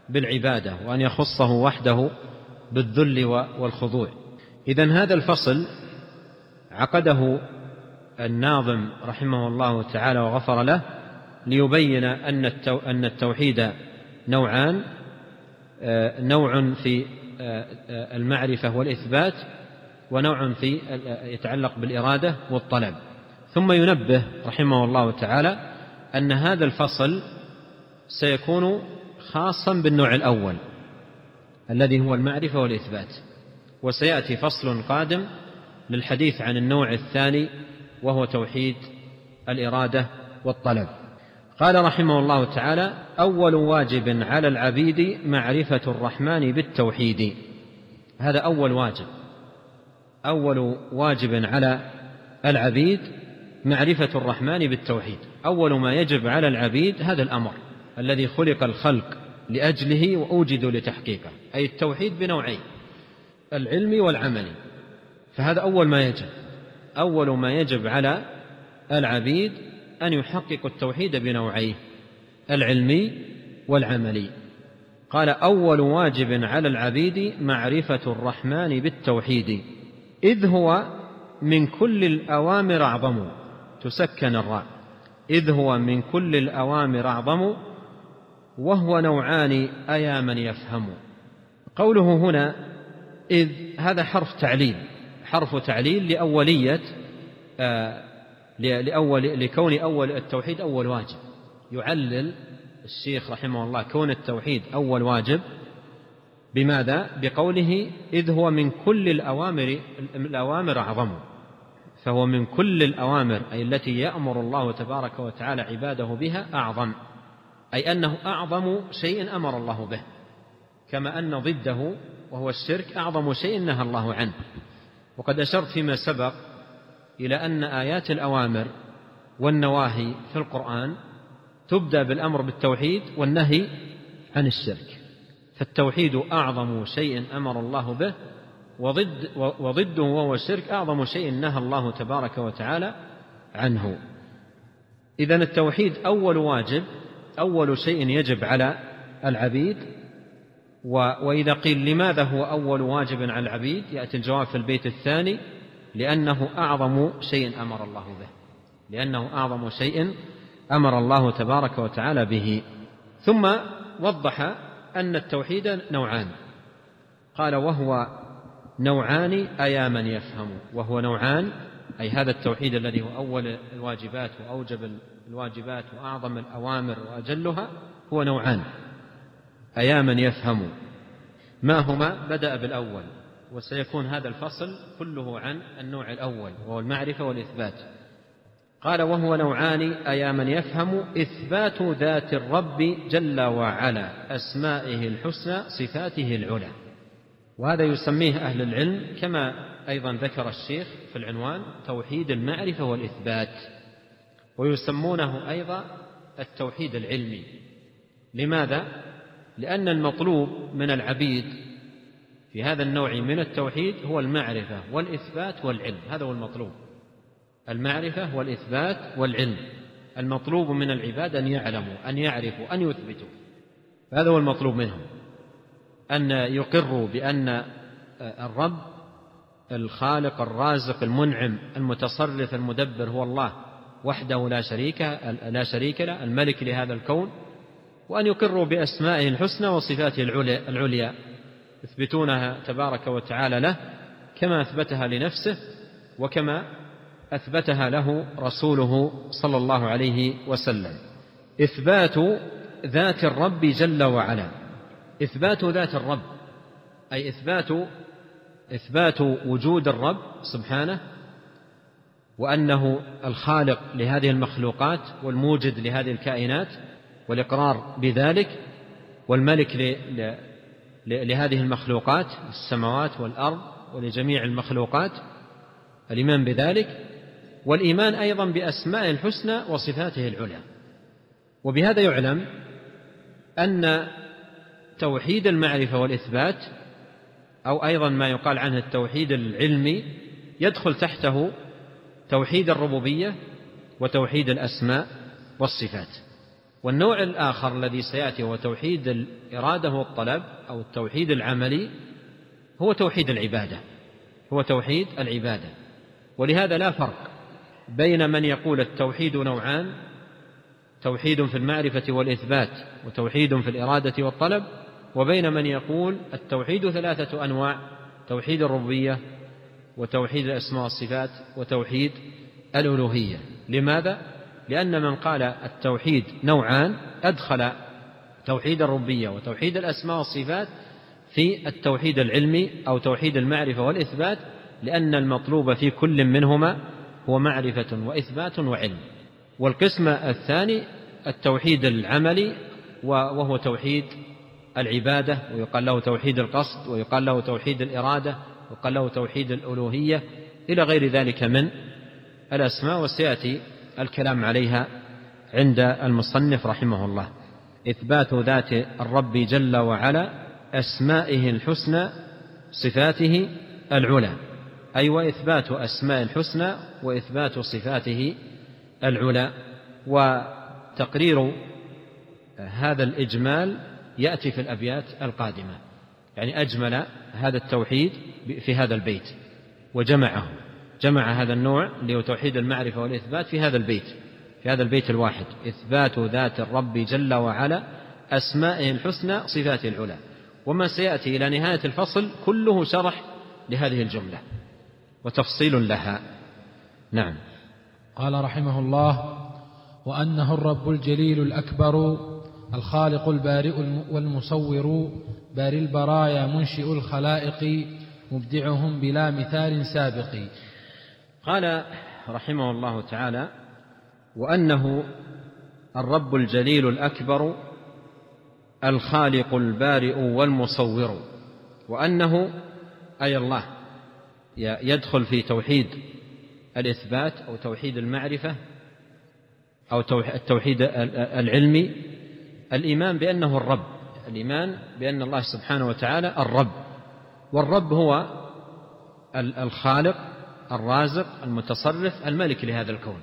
Speaker 2: بالعبادة وأن يخصه وحده بالذل والخضوع إذا هذا الفصل عقده الناظم رحمه الله تعالى وغفر له ليبين أن أن التوحيد نوعان آه، نوع في آه، آه، المعرفة والإثبات ونوع في يتعلق بالإرادة والطلب ثم ينبه رحمه الله تعالى أن هذا الفصل سيكون خاصا بالنوع الأول الذي هو المعرفة والإثبات وسيأتي فصل قادم للحديث عن النوع الثاني وهو توحيد الإرادة والطلب قال رحمه الله تعالى أول واجب على العبيد معرفة الرحمن بالتوحيد هذا أول واجب أول واجب على العبيد معرفة الرحمن بالتوحيد أول ما يجب على العبيد هذا الأمر الذي خلق الخلق لأجله وأوجدوا لتحقيقه أي التوحيد بنوعين العلمي والعملي فهذا أول ما يجب أول ما يجب على العبيد أن يحققوا التوحيد بنوعيه العلمي والعملي قال أول واجب على العبيد معرفة الرحمن بالتوحيد إذ هو من كل الأوامر أعظم تسكن الراء إذ هو من كل الأوامر أعظم وهو نوعان أيا من يفهم قوله هنا إذ هذا حرف تعليل حرف تعليل لأولية آه، لأول لكون أول التوحيد أول واجب يعلل الشيخ رحمه الله كون التوحيد أول واجب بماذا؟ بقوله إذ هو من كل الأوامر الأوامر أعظم فهو من كل الأوامر أي التي يأمر الله تبارك وتعالى عباده بها أعظم أي أنه أعظم شيء أمر الله به كما أن ضده وهو الشرك أعظم شيء نهى الله عنه وقد أشرت فيما سبق إلى أن آيات الأوامر والنواهي في القرآن تبدأ بالأمر بالتوحيد والنهي عن الشرك فالتوحيد أعظم شيء أمر الله به وضد وضده وهو الشرك أعظم شيء نهى الله تبارك وتعالى عنه إذا التوحيد أول واجب أول شيء يجب على العبيد وإذا قيل لماذا هو أول واجب على العبيد يأتي الجواب في البيت الثاني لأنه أعظم شيء أمر الله به لأنه أعظم شيء أمر الله تبارك وتعالى به ثم وضح أن التوحيد نوعان قال وهو نوعان أيا من يفهم وهو نوعان أي هذا التوحيد الذي هو أول الواجبات وأوجب الواجبات وأعظم الأوامر وأجلها هو نوعان أيا من يفهم ما هما بدأ بالأول وسيكون هذا الفصل كله عن النوع الأول وهو المعرفة والإثبات قال وهو نوعان أيا من يفهم إثبات ذات الرب جل وعلا أسمائه الحسنى صفاته العلى وهذا يسميه أهل العلم كما أيضا ذكر الشيخ في العنوان توحيد المعرفة والإثبات ويسمونه أيضا التوحيد العلمي لماذا؟ لأن المطلوب من العبيد في هذا النوع من التوحيد هو المعرفة والإثبات والعلم هذا هو المطلوب المعرفة والإثبات والعلم المطلوب من العباد أن يعلموا أن يعرفوا أن يثبتوا هذا هو المطلوب منهم أن يقروا بأن آه، الرب الخالق الرازق المنعم المتصرف المدبر هو الله وحده لا شريك لا شريك له الملك لهذا الكون وأن يقروا بأسمائه الحسنى وصفاته العليا يثبتونها تبارك وتعالى له كما أثبتها لنفسه وكما اثبتها له رسوله صلى الله عليه وسلم اثبات ذات الرب جل وعلا اثبات ذات الرب اي اثبات اثبات وجود الرب سبحانه وانه الخالق لهذه المخلوقات والموجد لهذه الكائنات والاقرار بذلك والملك لهذه المخلوقات السماوات والارض ولجميع المخلوقات الايمان بذلك والإيمان أيضا بأسماء الحسنى وصفاته العلى وبهذا يعلم أن توحيد المعرفة والإثبات أو أيضا ما يقال عنه التوحيد العلمي يدخل تحته توحيد الربوبية وتوحيد الأسماء والصفات والنوع الآخر الذي سيأتي هو توحيد الإرادة والطلب أو التوحيد العملي هو توحيد العبادة هو توحيد العبادة ولهذا لا فرق بين من يقول التوحيد نوعان توحيد في المعرفة والإثبات وتوحيد في الإرادة والطلب وبين من يقول التوحيد ثلاثة أنواع توحيد الربية وتوحيد الأسماء والصفات وتوحيد الألوهية لماذا؟ لأن من قال التوحيد نوعان أدخل توحيد الربية وتوحيد الأسماء والصفات في التوحيد العلمي أو توحيد المعرفة والإثبات لأن المطلوب في كل منهما هو معرفة وإثبات وعلم والقسم الثاني التوحيد العملي وهو توحيد العبادة ويقال له توحيد القصد ويقال له توحيد الإرادة ويقال له توحيد الألوهية إلى غير ذلك من الأسماء وسيأتي الكلام عليها عند المصنف رحمه الله إثبات ذات الرب جل وعلا أسمائه الحسنى صفاته العلى أي وإثبات أسماء الحسنى وإثبات صفاته العلى وتقرير هذا الإجمال يأتي في الأبيات القادمة يعني أجمل هذا التوحيد في هذا البيت وجمعه جمع هذا النوع اللي هو توحيد المعرفة والإثبات في هذا البيت في هذا البيت الواحد إثبات ذات الرب جل وعلا أسمائه الحسنى صفاته العلى وما سيأتي إلى نهاية الفصل كله شرح لهذه الجملة وتفصيل لها نعم
Speaker 1: قال رحمه الله وأنه الرب الجليل الأكبر الخالق البارئ والمصور باري البرايا منشئ الخلائق مبدعهم بلا مثال سابق
Speaker 2: قال رحمه الله تعالى وأنه الرب الجليل الأكبر الخالق البارئ والمصور وأنه أي الله يدخل في توحيد الإثبات أو توحيد المعرفة أو التوحيد العلمي الإيمان بأنه الرب الإيمان بأن الله سبحانه وتعالى الرب والرب هو الخالق الرازق المتصرف الملك لهذا الكون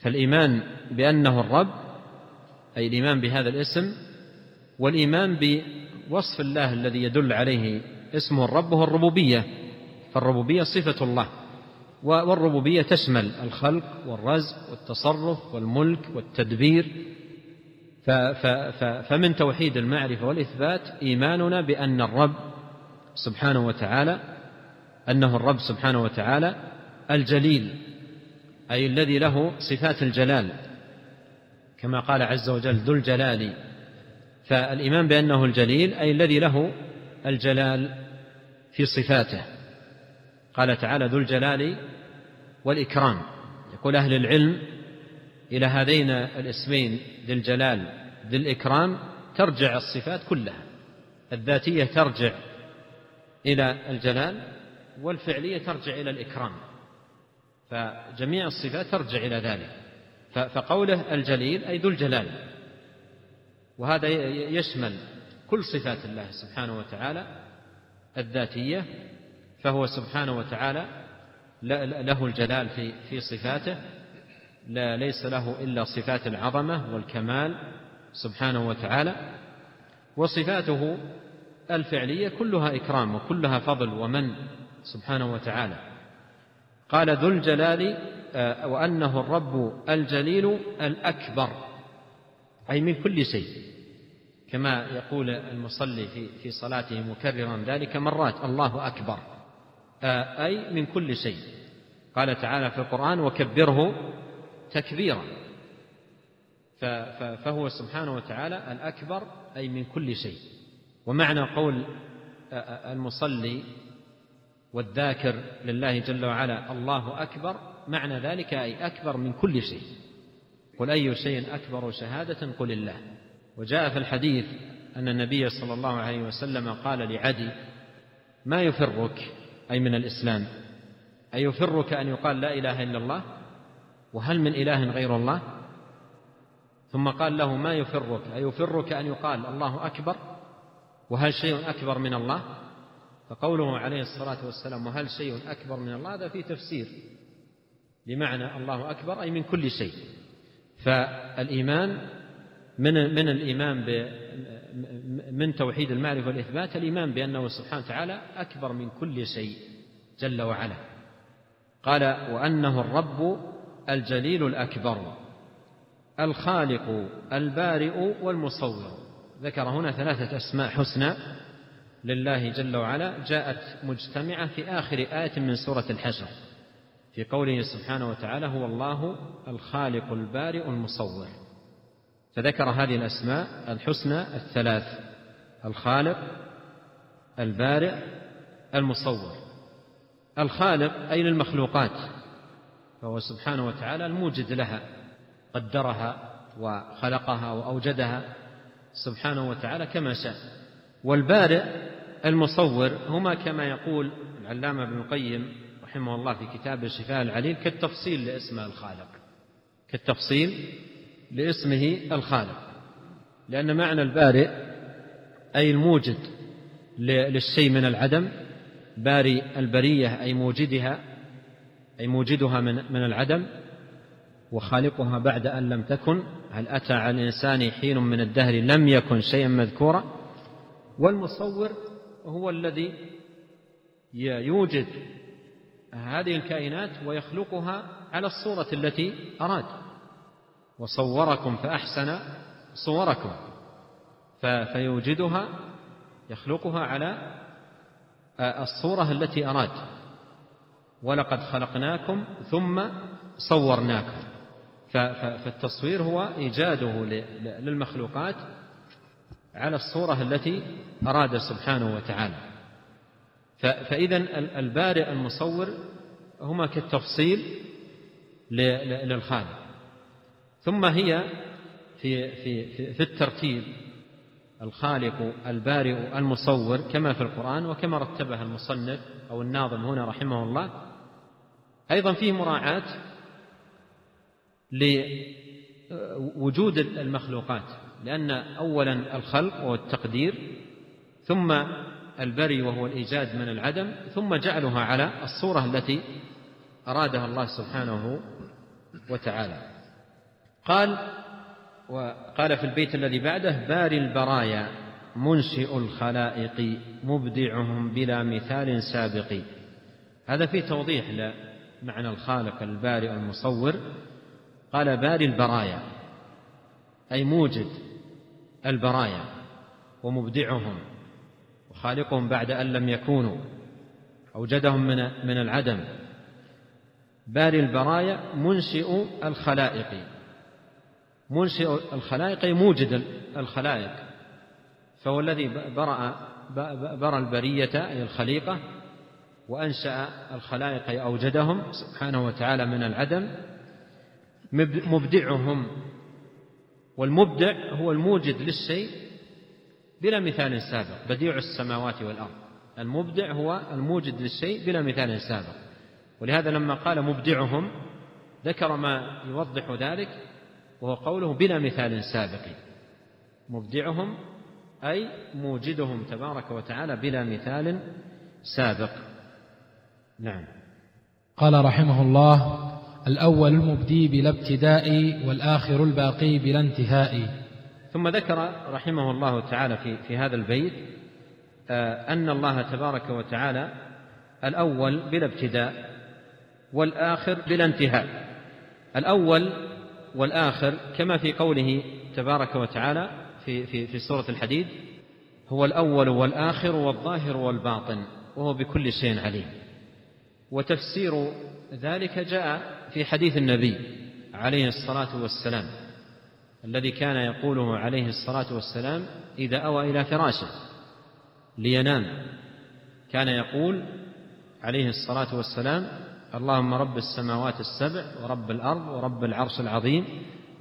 Speaker 2: فالإيمان بأنه الرب أي الإيمان بهذا الاسم والإيمان بوصف الله الذي يدل عليه اسمه الرب هو الربوبية فالربوبية صفة الله والربوبية تشمل الخلق والرزق والتصرف والملك والتدبير فمن توحيد المعرفة والإثبات إيماننا بأن الرب سبحانه وتعالى أنه الرب سبحانه وتعالى الجليل أي الذي له صفات الجلال كما قال عز وجل ذو الجلال فالإيمان بأنه الجليل أي الذي له الجلال في صفاته قال تعالى ذو الجلال والإكرام يقول أهل العلم إلى هذين الاسمين ذي الجلال ذي الإكرام ترجع الصفات كلها الذاتية ترجع إلى الجلال والفعلية ترجع إلى الإكرام فجميع الصفات ترجع إلى ذلك فقوله الجليل أي ذو الجلال وهذا يشمل كل صفات الله سبحانه وتعالى الذاتية فهو سبحانه وتعالى له الجلال في في صفاته لا ليس له الا صفات العظمه والكمال سبحانه وتعالى وصفاته الفعليه كلها اكرام وكلها فضل ومن سبحانه وتعالى قال ذو الجلال آه، وانه الرب الجليل الاكبر اي من كل شيء كما يقول المصلي في في صلاته مكررا ذلك مرات الله اكبر آه، أي من كل شيء قال تعالى في القرآن وكبره تكبيرا فهو سبحانه وتعالى الأكبر أي من كل شيء ومعنى قول آه، آه، المصلي والذاكر لله جل وعلا الله أكبر معنى ذلك أي أكبر من كل شيء قل أي شيء أكبر شهادة قل الله وجاء في الحديث أن النبي صلى الله عليه وسلم قال لعدي ما يفرك أي من الإسلام أيفرك أن يقال لا إله إلا الله وهل من إله غير الله ثم قال له ما يفرك أيفرك أن يقال الله أكبر وهل شيء أكبر من الله فقوله عليه الصلاة والسلام وهل شيء أكبر من الله هذا في تفسير لمعنى الله أكبر أي من كل شيء فالإيمان من من الإيمان من توحيد المعرفة والإثبات الإيمان بأنه سبحانه وتعالى أكبر من كل شيء جل وعلا قال وأنه الرب الجليل الأكبر الخالق البارئ والمصور ذكر هنا ثلاثة أسماء حسنى لله جل وعلا جاءت مجتمعة في آخر آية من سورة الحشر في قوله سبحانه وتعالى هو الله الخالق البارئ المصور فذكر هذه الأسماء الحسنى الثلاث الخالق البارئ المصور الخالق أي المخلوقات فهو سبحانه وتعالى الموجد لها قدرها وخلقها وأوجدها سبحانه وتعالى كما شاء والبارئ المصور هما كما يقول العلامة ابن القيم رحمه الله في كتاب الشفاء العليل كالتفصيل لاسم الخالق كالتفصيل لاسمه الخالق لأن معنى البارئ أي الموجد للشيء من العدم باري البرية أي موجدها أي موجدها من من العدم وخالقها بعد أن لم تكن هل أتى على الإنسان حين من الدهر لم يكن شيئا مذكورا والمصور هو الذي يوجد هذه الكائنات ويخلقها على الصورة التي أراد وصوركم فأحسن صوركم فيوجدها يخلقها على آه، الصورة التي أراد ولقد خلقناكم ثم صورناكم فالتصوير هو إيجاده للمخلوقات على الصورة التي أراد سبحانه وتعالى فإذا البارئ المصور هما كالتفصيل للخالق ثم هي في في في الترتيب الخالق البارئ المصور كما في القرآن وكما رتبها المصنف أو الناظم هنا رحمه الله أيضا فيه مراعاة لوجود المخلوقات لأن أولا الخلق والتقدير ثم البري وهو الإيجاد من العدم ثم جعلها على الصورة التي أرادها الله سبحانه وتعالى قال وقال في البيت الذي بعده باري البرايا منشئ الخلائق مبدعهم بلا مثال سابق هذا فيه توضيح لمعنى الخالق البارئ المصور قال باري البرايا أي موجد البرايا ومبدعهم وخالقهم بعد أن لم يكونوا أوجدهم من من العدم باري البرايا منشئ الخلائق منشئ الخلائق أي موجد الخلائق فهو الذي برأ برى البرية أي الخليقة وأنشأ الخلائق أي أوجدهم سبحانه وتعالى من العدم مبدعهم والمبدع هو الموجد للشيء بلا مثال سابق بديع السماوات والأرض المبدع هو الموجد للشيء بلا مثال سابق ولهذا لما قال مبدعهم ذكر ما يوضح ذلك وهو قوله بلا مثال سابق مبدعهم أي موجدهم تبارك وتعالى بلا مثال سابق نعم
Speaker 1: قال رحمه الله الأول المبدي بلا ابتداء والآخر الباقي بلا انتهاء
Speaker 2: ثم ذكر رحمه الله تعالى في, في هذا البيت آه، أن الله تبارك وتعالى الأول بلا ابتداء والآخر بلا انتهاء الأول والآخر كما في قوله تبارك وتعالى في في في سورة الحديد هو الأول والآخر والظاهر والباطن وهو بكل شيء عليم وتفسير ذلك جاء في حديث النبي عليه الصلاة والسلام الذي كان يقوله عليه الصلاة والسلام إذا أوى إلى فراشه لينام كان يقول عليه الصلاة والسلام اللهم رب السماوات السبع ورب الأرض ورب العرش العظيم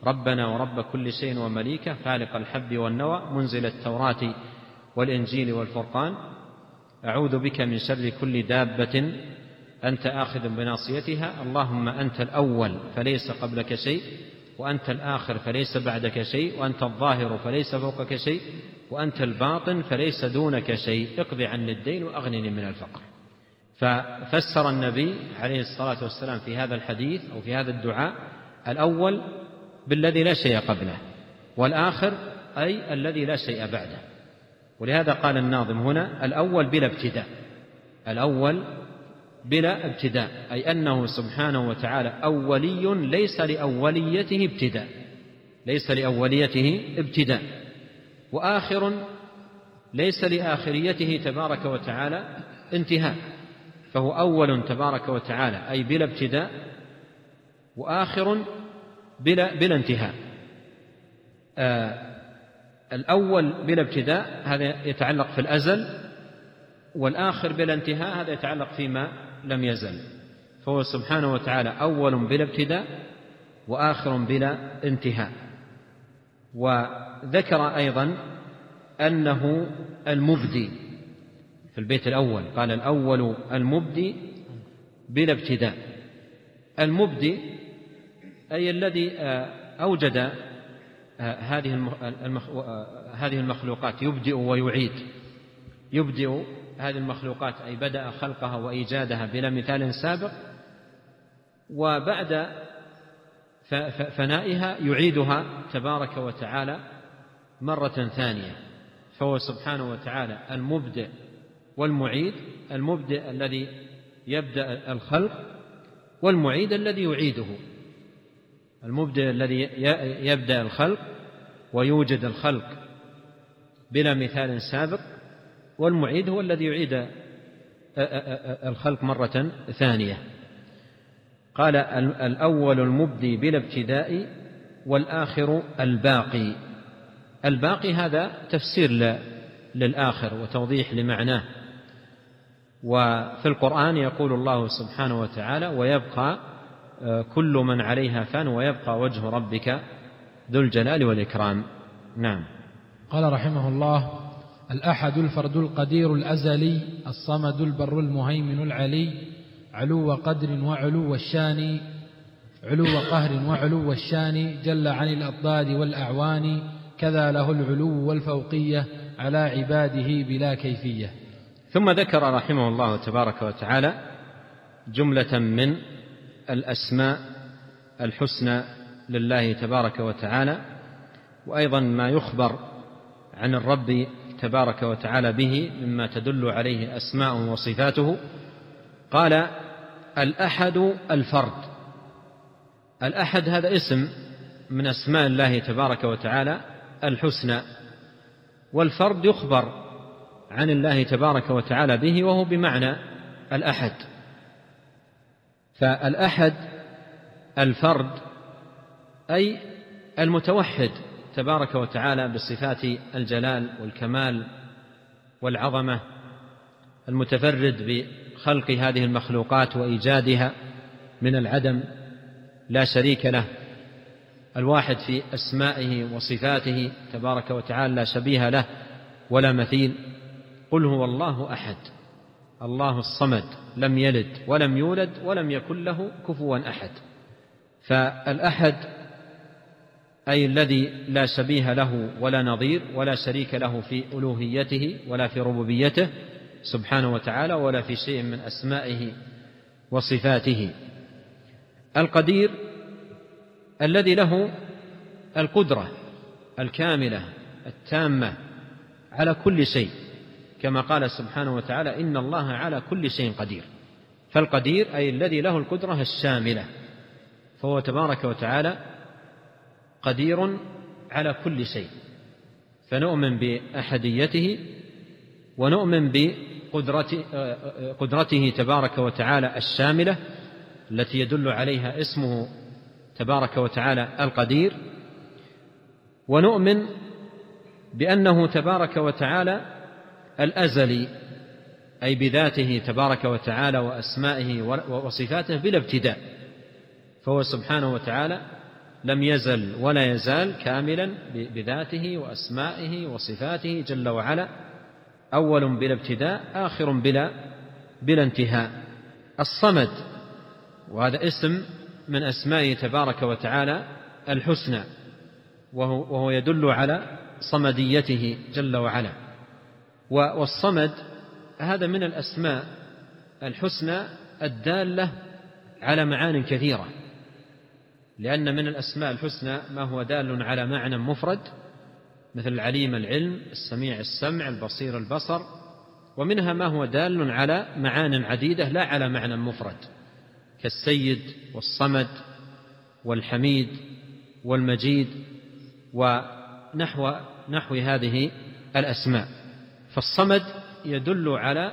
Speaker 2: ربنا ورب كل شيء ومليكه خالق الحب والنوى منزل التوراة والإنجيل والفرقان أعوذ بك من شر كل دابة أنت آخذ بناصيتها اللهم أنت الأول فليس قبلك شيء وأنت الآخر فليس بعدك شيء وأنت الظاهر فليس فوقك شيء وأنت الباطن فليس دونك شيء اقض عني الدين وأغنني من الفقر ففسر النبي عليه الصلاه والسلام في هذا الحديث او في هذا الدعاء الاول بالذي لا شيء قبله والاخر اي الذي لا شيء بعده ولهذا قال الناظم هنا الاول بلا ابتداء الاول بلا ابتداء اي انه سبحانه وتعالى اولي ليس لاوليته ابتداء ليس لاوليته ابتداء واخر ليس لاخريته تبارك وتعالى انتهاء فهو أول تبارك وتعالى أي بلا ابتداء وآخر بلا بلا انتهاء آه الأول بلا ابتداء هذا يتعلق في الأزل والآخر بلا انتهاء هذا يتعلق فيما لم يزل فهو سبحانه وتعالى أول بلا ابتداء وآخر بلا انتهاء وذكر أيضا أنه المبدي في البيت الأول قال الأول المبدي بلا ابتداء المبدي أي الذي آه، أوجد آه، هذه آه، هذه المخلوقات يبدئ ويعيد يبدئ هذه المخلوقات أي بدأ خلقها وإيجادها بلا مثال سابق وبعد فنائها يعيدها تبارك وتعالى مرة ثانية فهو سبحانه وتعالى المبدئ والمعيد المبدئ الذي يبدأ الخلق والمعيد الذي يعيده المبدئ الذي يبدأ الخلق ويوجد الخلق بلا مثال سابق والمعيد هو الذي يعيد الخلق مرة ثانية قال الأول المبدي بلا ابتداء والآخر الباقي الباقي هذا تفسير للآخر وتوضيح لمعناه وفي القرآن يقول الله سبحانه وتعالى ويبقى آه، كل من عليها فان ويبقى وجه ربك ذو الجلال والإكرام نعم
Speaker 1: قال رحمه الله الأحد الفرد القدير الأزلي الصمد البر المهيمن العلي علو قدر وعلو الشان علو قهر وعلو الشان جل عن الأضداد والأعوان كذا له العلو والفوقية على عباده بلا كيفية
Speaker 2: ثم ذكر رحمه الله تبارك وتعالى جملة من الأسماء الحسنى لله تبارك وتعالى وأيضا ما يخبر عن الرب تبارك وتعالى به مما تدل عليه أسماءه وصفاته قال الأحد الفرد الأحد هذا اسم من أسماء الله تبارك وتعالى الحسنى والفرد يخبر عن الله تبارك وتعالى به وهو بمعنى الأحد فالأحد الفرد أي المتوحد تبارك وتعالى بصفات الجلال والكمال والعظمة المتفرد بخلق هذه المخلوقات وإيجادها من العدم لا شريك له الواحد في أسمائه وصفاته تبارك وتعالى لا شبيه له ولا مثيل قل هو الله احد الله الصمد لم يلد ولم يولد ولم يكن له كفوا احد فالاحد اي الذي لا شبيه له ولا نظير ولا شريك له في الوهيته ولا في ربوبيته سبحانه وتعالى ولا في شيء من اسمائه وصفاته القدير الذي له القدره الكامله التامه على كل شيء كما قال سبحانه وتعالى إن الله على كل شيء قدير فالقدير أي الذي له القدرة الشاملة فهو تبارك وتعالى قدير على كل شيء فنؤمن بأحديته ونؤمن بقدرته قدرته تبارك وتعالى الشاملة التي يدل عليها اسمه تبارك وتعالى القدير ونؤمن بأنه تبارك وتعالى الأزلي أي بذاته تبارك وتعالى وأسمائه وصفاته بلا ابتداء فهو سبحانه وتعالى لم يزل ولا يزال كاملا بذاته وأسمائه وصفاته جل وعلا أول بلا ابتداء آخر بلا بلا انتهاء الصمد وهذا اسم من أسمائه تبارك وتعالى الحسنى وهو, وهو يدل على صمديته جل وعلا والصمد هذا من الأسماء الحسنى الدالة على معان كثيرة لأن من الأسماء الحسنى ما هو دال على معنى مفرد مثل العليم العلم السميع السمع البصير البصر ومنها ما هو دال على معان عديدة لا على معنى مفرد كالسيد والصمد والحميد والمجيد ونحو نحو هذه الأسماء فالصمد يدل على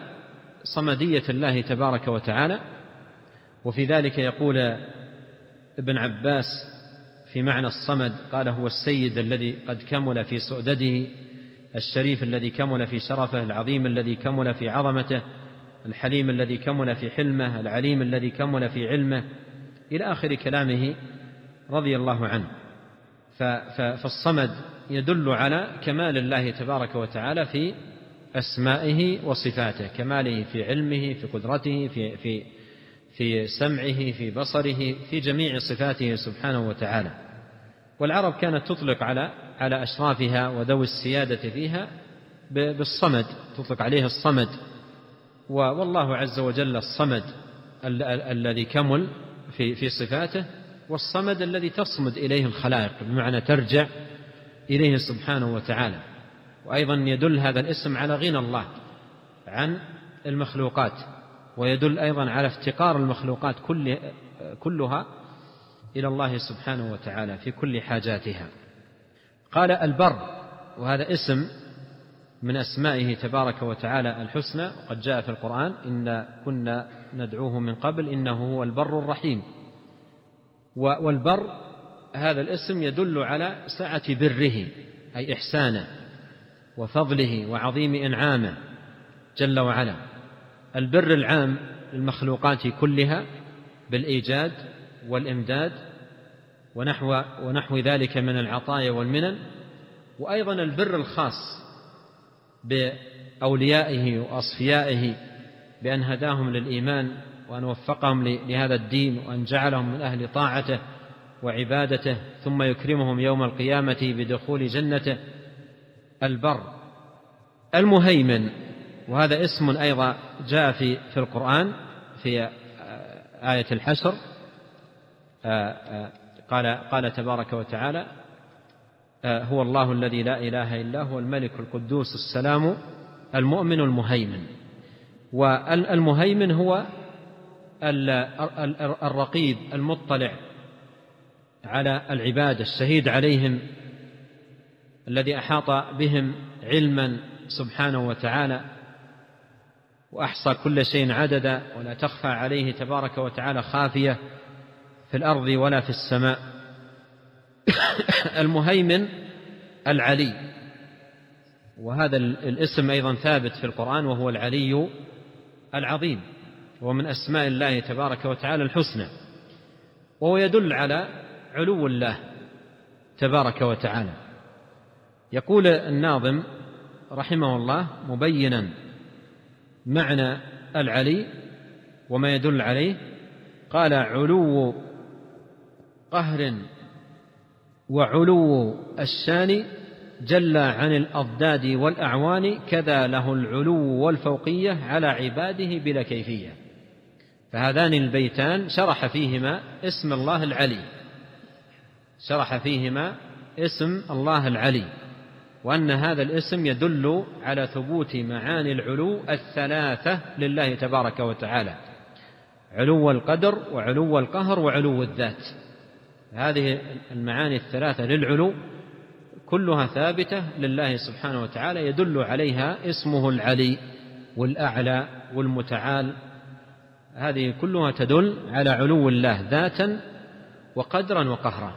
Speaker 2: صمدية الله تبارك وتعالى وفي ذلك يقول ابن عباس في معنى الصمد قال هو السيد الذي قد كمل في سؤدده الشريف الذي كمل في شرفه العظيم الذي كمل في عظمته الحليم الذي كمل في حلمه العليم الذي كمل في علمه الى اخر كلامه رضي الله عنه فالصمد يدل على كمال الله تبارك وتعالى في أسمائه وصفاته كماله في علمه في قدرته في في في سمعه في بصره في جميع صفاته سبحانه وتعالى والعرب كانت تطلق على على أشرافها وذوي السيادة فيها بالصمد تطلق عليه الصمد والله عز وجل الصمد الذي كمل في في صفاته والصمد الذي تصمد إليه الخلائق بمعنى ترجع إليه سبحانه وتعالى وأيضا يدل هذا الاسم على غنى الله عن المخلوقات ويدل أيضا على افتقار المخلوقات كل كلها إلى الله سبحانه وتعالى في كل حاجاتها قال البر وهذا اسم من أسمائه تبارك وتعالى الحسنى وقد جاء في القرآن إن كنا ندعوه من قبل إنه هو البر الرحيم والبر هذا الاسم يدل على سعة بره أي إحسانه وفضله وعظيم انعامه جل وعلا البر العام للمخلوقات كلها بالايجاد والامداد ونحو ونحو ذلك من العطايا والمنن وايضا البر الخاص باوليائه واصفيائه بان هداهم للايمان وان وفقهم لهذا الدين وان جعلهم من اهل طاعته وعبادته ثم يكرمهم يوم القيامه بدخول جنته البر المهيمن وهذا اسم أيضا جاء في في القرآن في آه، آية الحشر آه، آه، قال قال تبارك وتعالى هو الله الذي لا إله إلا هو الملك القدوس السلام المؤمن المهيمن والمهيمن هو الرقيب المطلع على العباد الشهيد عليهم الذي احاط بهم علما سبحانه وتعالى واحصى كل شيء عددا ولا تخفى عليه تبارك وتعالى خافيه في الارض ولا في السماء المهيمن العلي وهذا الاسم ايضا ثابت في القران وهو العلي العظيم ومن اسماء الله تبارك وتعالى الحسنى وهو يدل على علو الله تبارك وتعالى يقول الناظم رحمه الله مبينا معنى العلي وما يدل عليه قال علو قهر وعلو الشان جل عن الأضداد والأعوان كذا له العلو والفوقية على عباده بلا كيفية فهذان البيتان شرح فيهما اسم الله العلي شرح فيهما اسم الله العلي وأن هذا الاسم يدل على ثبوت معاني العلو الثلاثة لله تبارك وتعالى علو القدر وعلو القهر وعلو الذات هذه المعاني الثلاثة للعلو كلها ثابتة لله سبحانه وتعالى يدل عليها اسمه العلي والأعلى والمتعال هذه كلها تدل على علو الله ذاتا وقدرا وقهرا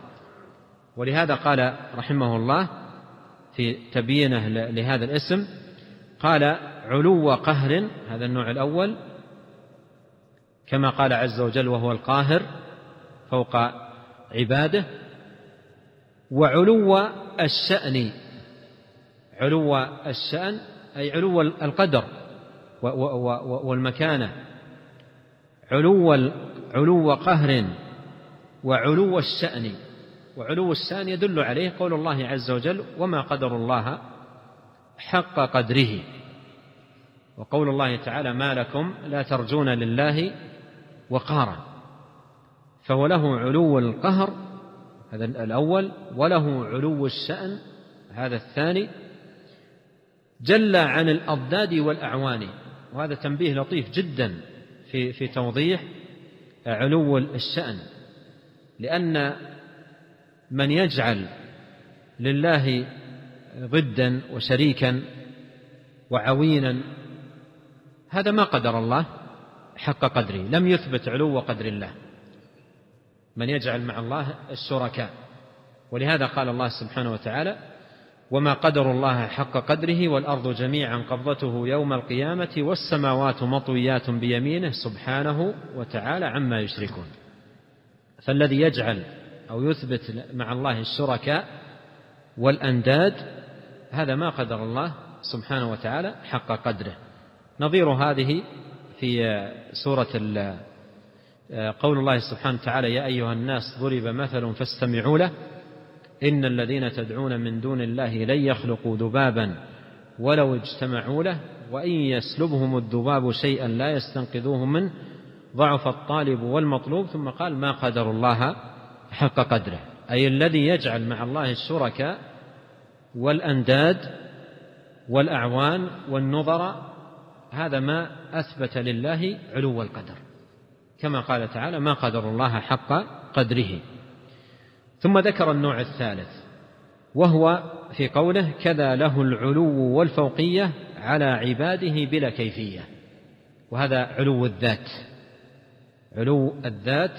Speaker 2: ولهذا قال رحمه الله في تبيينه لهذا الاسم قال علو قهر هذا النوع الأول كما قال عز وجل وهو القاهر فوق عباده وعلو الشأن علو الشأن أي علو القدر والمكانة علو علو قهر وعلو الشأن وعلو السان يدل عليه قول الله عز وجل وما قدر الله حق قدره وقول الله تعالى ما لكم لا ترجون لله وقارا فهو له علو القهر هذا الأول وله علو الشأن هذا الثاني جل عن الأضداد والأعوان وهذا تنبيه لطيف جدا في في توضيح علو الشأن لأن من يجعل لله ضدا وشريكا وعوينا هذا ما قدر الله حق قدره لم يثبت علو قدر الله من يجعل مع الله الشركاء ولهذا قال الله سبحانه وتعالى وما قدر الله حق قدره والأرض جميعا قبضته يوم القيامة والسماوات مطويات بيمينه سبحانه وتعالى عما يشركون فالذي يجعل أو يثبت مع الله الشركاء والأنداد هذا ما قدر الله سبحانه وتعالى حق قدره نظير هذه في سورة قول الله سبحانه وتعالى يا أيها الناس ضرب مثل فاستمعوا له إن الذين تدعون من دون الله لن يخلقوا ذبابا ولو اجتمعوا له وإن يسلبهم الذباب شيئا لا يستنقذوه منه ضعف الطالب والمطلوب ثم قال ما قدر الله حق قدره أي الذي يجعل مع الله الشركاء والأنداد والأعوان والنظر هذا ما أثبت لله علو القدر كما قال تعالى ما قدر الله حق قدره ثم ذكر النوع الثالث وهو في قوله كذا له العلو والفوقية على عباده بلا كيفية وهذا علو الذات علو الذات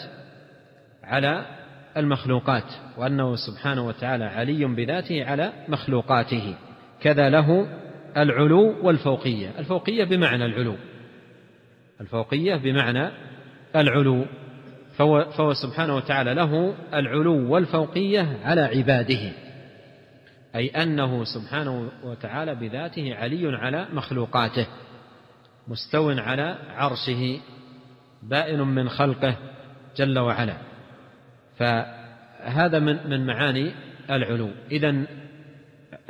Speaker 2: على المخلوقات وانه سبحانه وتعالى علي بذاته على مخلوقاته كذا له العلو والفوقيه الفوقيه بمعنى العلو الفوقيه بمعنى العلو فهو, فهو سبحانه وتعالى له العلو والفوقيه على عباده اي انه سبحانه وتعالى بذاته علي على مخلوقاته مستو على عرشه بائن من خلقه جل وعلا فهذا من من معاني العلو إذا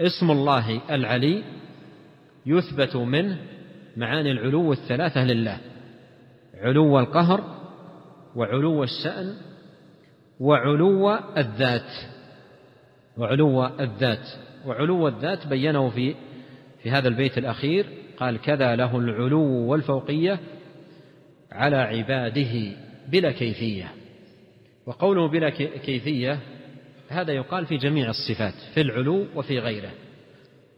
Speaker 2: اسم الله العلي يثبت منه معاني العلو الثلاثة لله علو القهر وعلو الشأن وعلو الذات وعلو الذات وعلو الذات بينه في في هذا البيت الأخير قال كذا له العلو والفوقية على عباده بلا كيفية وقوله بلا كيفية هذا يقال في جميع الصفات في العلو وفي غيره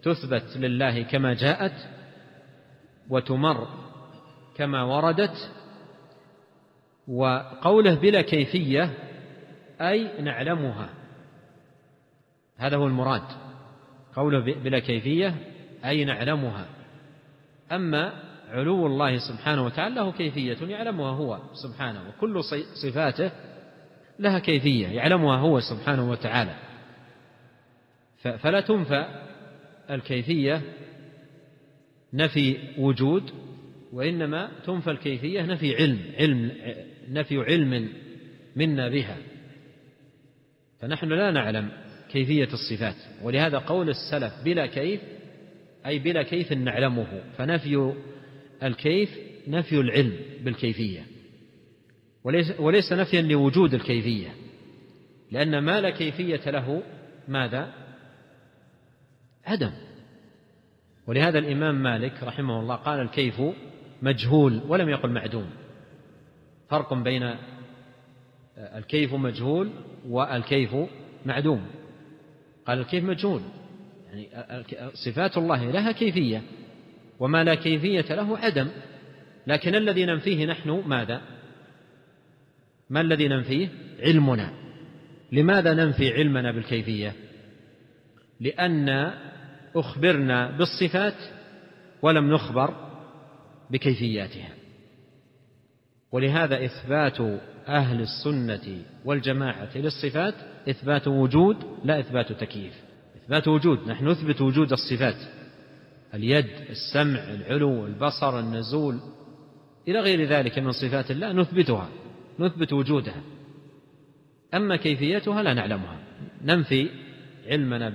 Speaker 2: تثبت لله كما جاءت وتمر كما وردت وقوله بلا كيفية أي نعلمها هذا هو المراد قوله بلا كيفية أي نعلمها أما علو الله سبحانه وتعالى له كيفية يعلمها هو سبحانه وكل صفاته لها كيفية يعلمها هو سبحانه وتعالى فلا تنفى الكيفية نفي وجود وإنما تنفى الكيفية نفي علم علم نفي علم منا بها فنحن لا نعلم كيفية الصفات ولهذا قول السلف بلا كيف أي بلا كيف نعلمه فنفي الكيف نفي العلم بالكيفية وليس, وليس نفيا لوجود الكيفية لأن ما لا كيفية له ماذا؟ عدم ولهذا الإمام مالك رحمه الله قال الكيف مجهول ولم يقل معدوم فرق بين الكيف مجهول والكيف معدوم قال الكيف مجهول يعني صفات الله لها كيفية وما لا كيفية له عدم لكن الذي ننفيه نحن ماذا؟ ما الذي ننفيه علمنا لماذا ننفي علمنا بالكيفيه لان اخبرنا بالصفات ولم نخبر بكيفياتها ولهذا اثبات اهل السنه والجماعه للصفات اثبات وجود لا اثبات تكييف اثبات وجود نحن نثبت وجود الصفات اليد السمع العلو البصر النزول الى غير ذلك من صفات الله نثبتها نثبت وجودها أما كيفيتها لا نعلمها ننفي علمنا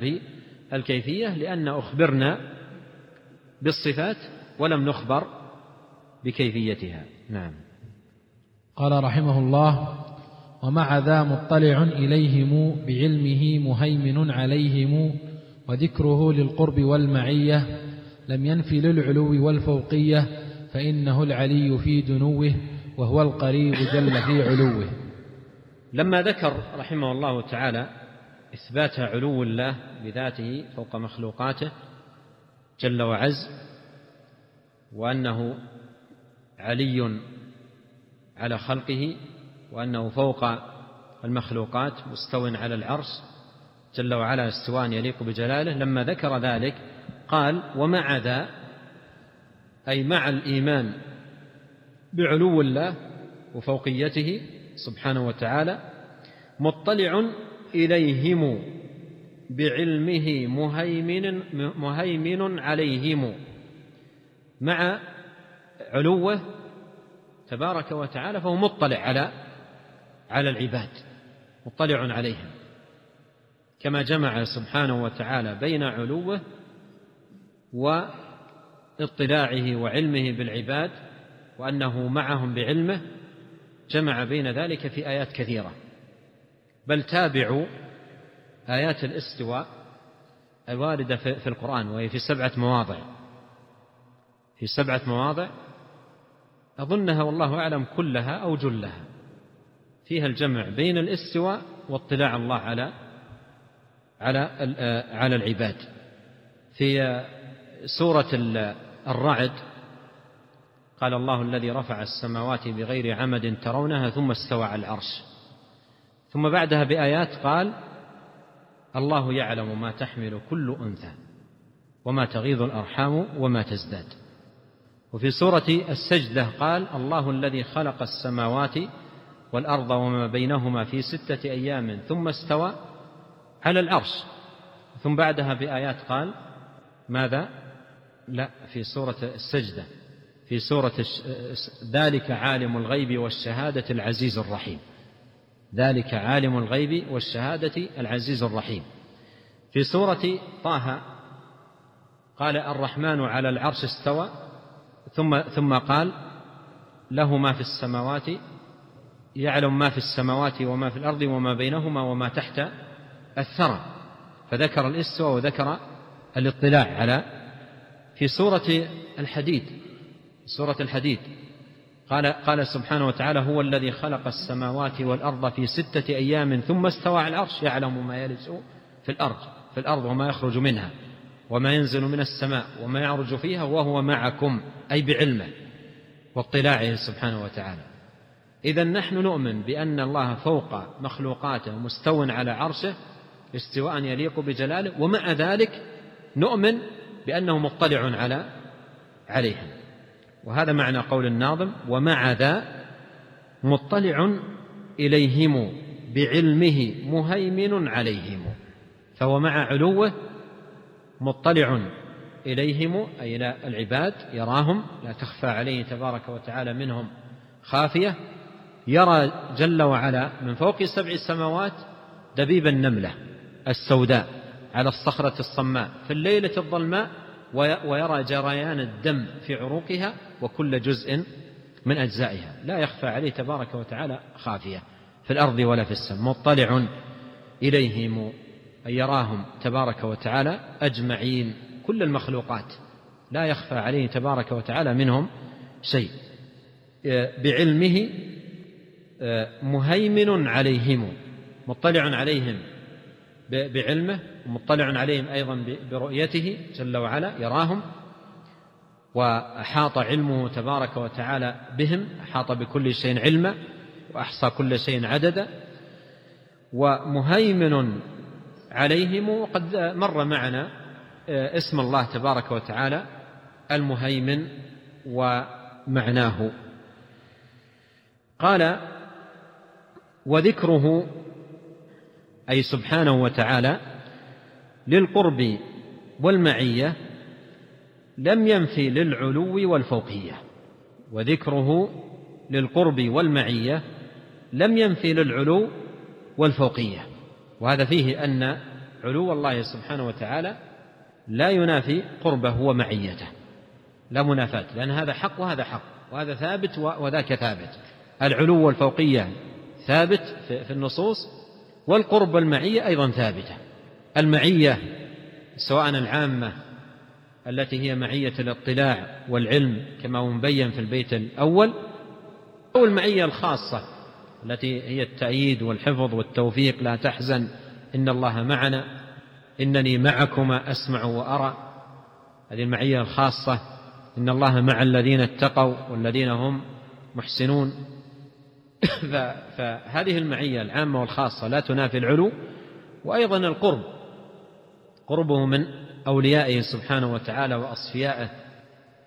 Speaker 2: بالكيفية لأن أخبرنا بالصفات ولم نخبر بكيفيتها نعم
Speaker 1: قال رحمه الله ومع ذا مطلع إليهم بعلمه مهيمن عليهم وذكره للقرب والمعية لم ينفي للعلو والفوقية فإنه العلي في دنوه وهو القريب جل في علوه
Speaker 2: لما ذكر رحمه الله تعالى اثبات علو الله بذاته فوق مخلوقاته جل وعز وانه علي على خلقه وانه فوق المخلوقات مستو على العرش جل وعلا استواء يليق بجلاله لما ذكر ذلك قال ومع ذا اي مع الايمان بعلو الله وفوقيته سبحانه وتعالى مطلع إليهم بعلمه مهيمن مهيمن عليهم مع علوه تبارك وتعالى فهو مطلع على على العباد مطلع عليهم كما جمع سبحانه وتعالى بين علوه واطلاعه وعلمه بالعباد وأنه معهم بعلمه جمع بين ذلك في آيات كثيرة بل تابعوا آيات الاستواء الواردة في القرآن وهي في سبعة مواضع في سبعة مواضع أظنها والله أعلم كلها أو جلها فيها الجمع بين الاستواء واطلاع الله على على آه، على العباد في سورة الرعد قال الله الذي رفع السماوات بغير عمد ترونها ثم استوى على العرش ثم بعدها بايات قال الله يعلم ما تحمل كل انثى وما تغيض الارحام وما تزداد وفي سوره السجده قال الله الذي خلق السماوات والارض وما بينهما في سته ايام ثم استوى على العرش ثم بعدها بايات قال ماذا لا في سوره السجده في سورة ذلك عالم الغيب والشهادة العزيز الرحيم ذلك عالم الغيب والشهادة العزيز الرحيم في سورة طه قال الرحمن على العرش استوى ثم ثم قال له ما في السماوات يعلم ما في السماوات وما في الأرض وما بينهما وما تحت الثرى فذكر الاستوى وذكر الاطلاع على في سورة الحديد سورة الحديد قال قال سبحانه وتعالى هو الذي خلق السماوات والأرض في ستة أيام ثم استوى على العرش يعلم ما يلج في الأرض في الأرض وما يخرج منها وما ينزل من السماء وما يعرج فيها وهو معكم أي بعلمه واطلاعه سبحانه وتعالى إذا نحن نؤمن بأن الله فوق مخلوقاته مستو على عرشه استواء يليق بجلاله ومع ذلك نؤمن بأنه مطلع على عليهم وهذا معنى قول الناظم ومع ذا مطلع إليهم بعلمه مهيمن عليهم فهو مع علوه مطلع إليهم أي إلى العباد يراهم لا تخفى عليه تبارك وتعالى منهم خافية يرى جل وعلا من فوق سبع السماوات دبيب النملة السوداء على الصخرة الصماء في الليلة الظلماء ويرى جريان الدم في عروقها وكل جزء من أجزائها لا يخفى عليه تبارك وتعالى خافية في الأرض ولا في السماء مطلع إليهم أن يراهم تبارك وتعالى أجمعين كل المخلوقات لا يخفى عليه تبارك وتعالى منهم شيء بعلمه مهيمن عليهم مطلع عليهم بعلمه ومطلع عليهم أيضا برؤيته جل وعلا يراهم وأحاط علمه تبارك وتعالى بهم أحاط بكل شيء علما وأحصى كل شيء عددا ومهيمن عليهم وقد مر معنا آه، اسم الله تبارك وتعالى المهيمن ومعناه قال وذكره أي سبحانه وتعالى للقرب والمعيه لم ينفي للعلو والفوقيه وذكره للقرب والمعيه لم ينفي للعلو والفوقيه وهذا فيه ان علو الله سبحانه وتعالى لا ينافي قربه ومعيته لا منافاة لأن هذا حق وهذا حق وهذا ثابت وذاك ثابت العلو والفوقية ثابت في النصوص والقرب والمعية أيضا ثابتة المعية سواء العامة التي هي معية الاطلاع والعلم كما هو مبين في البيت الأول أو المعية الخاصة التي هي التأييد والحفظ والتوفيق لا تحزن إن الله معنا إنني معكما أسمع وأرى هذه المعية الخاصة إن الله مع الذين اتقوا والذين هم محسنون فهذه المعية العامة والخاصة لا تنافي العلو وأيضا القرب قربه من أوليائه سبحانه وتعالى وأصفيائه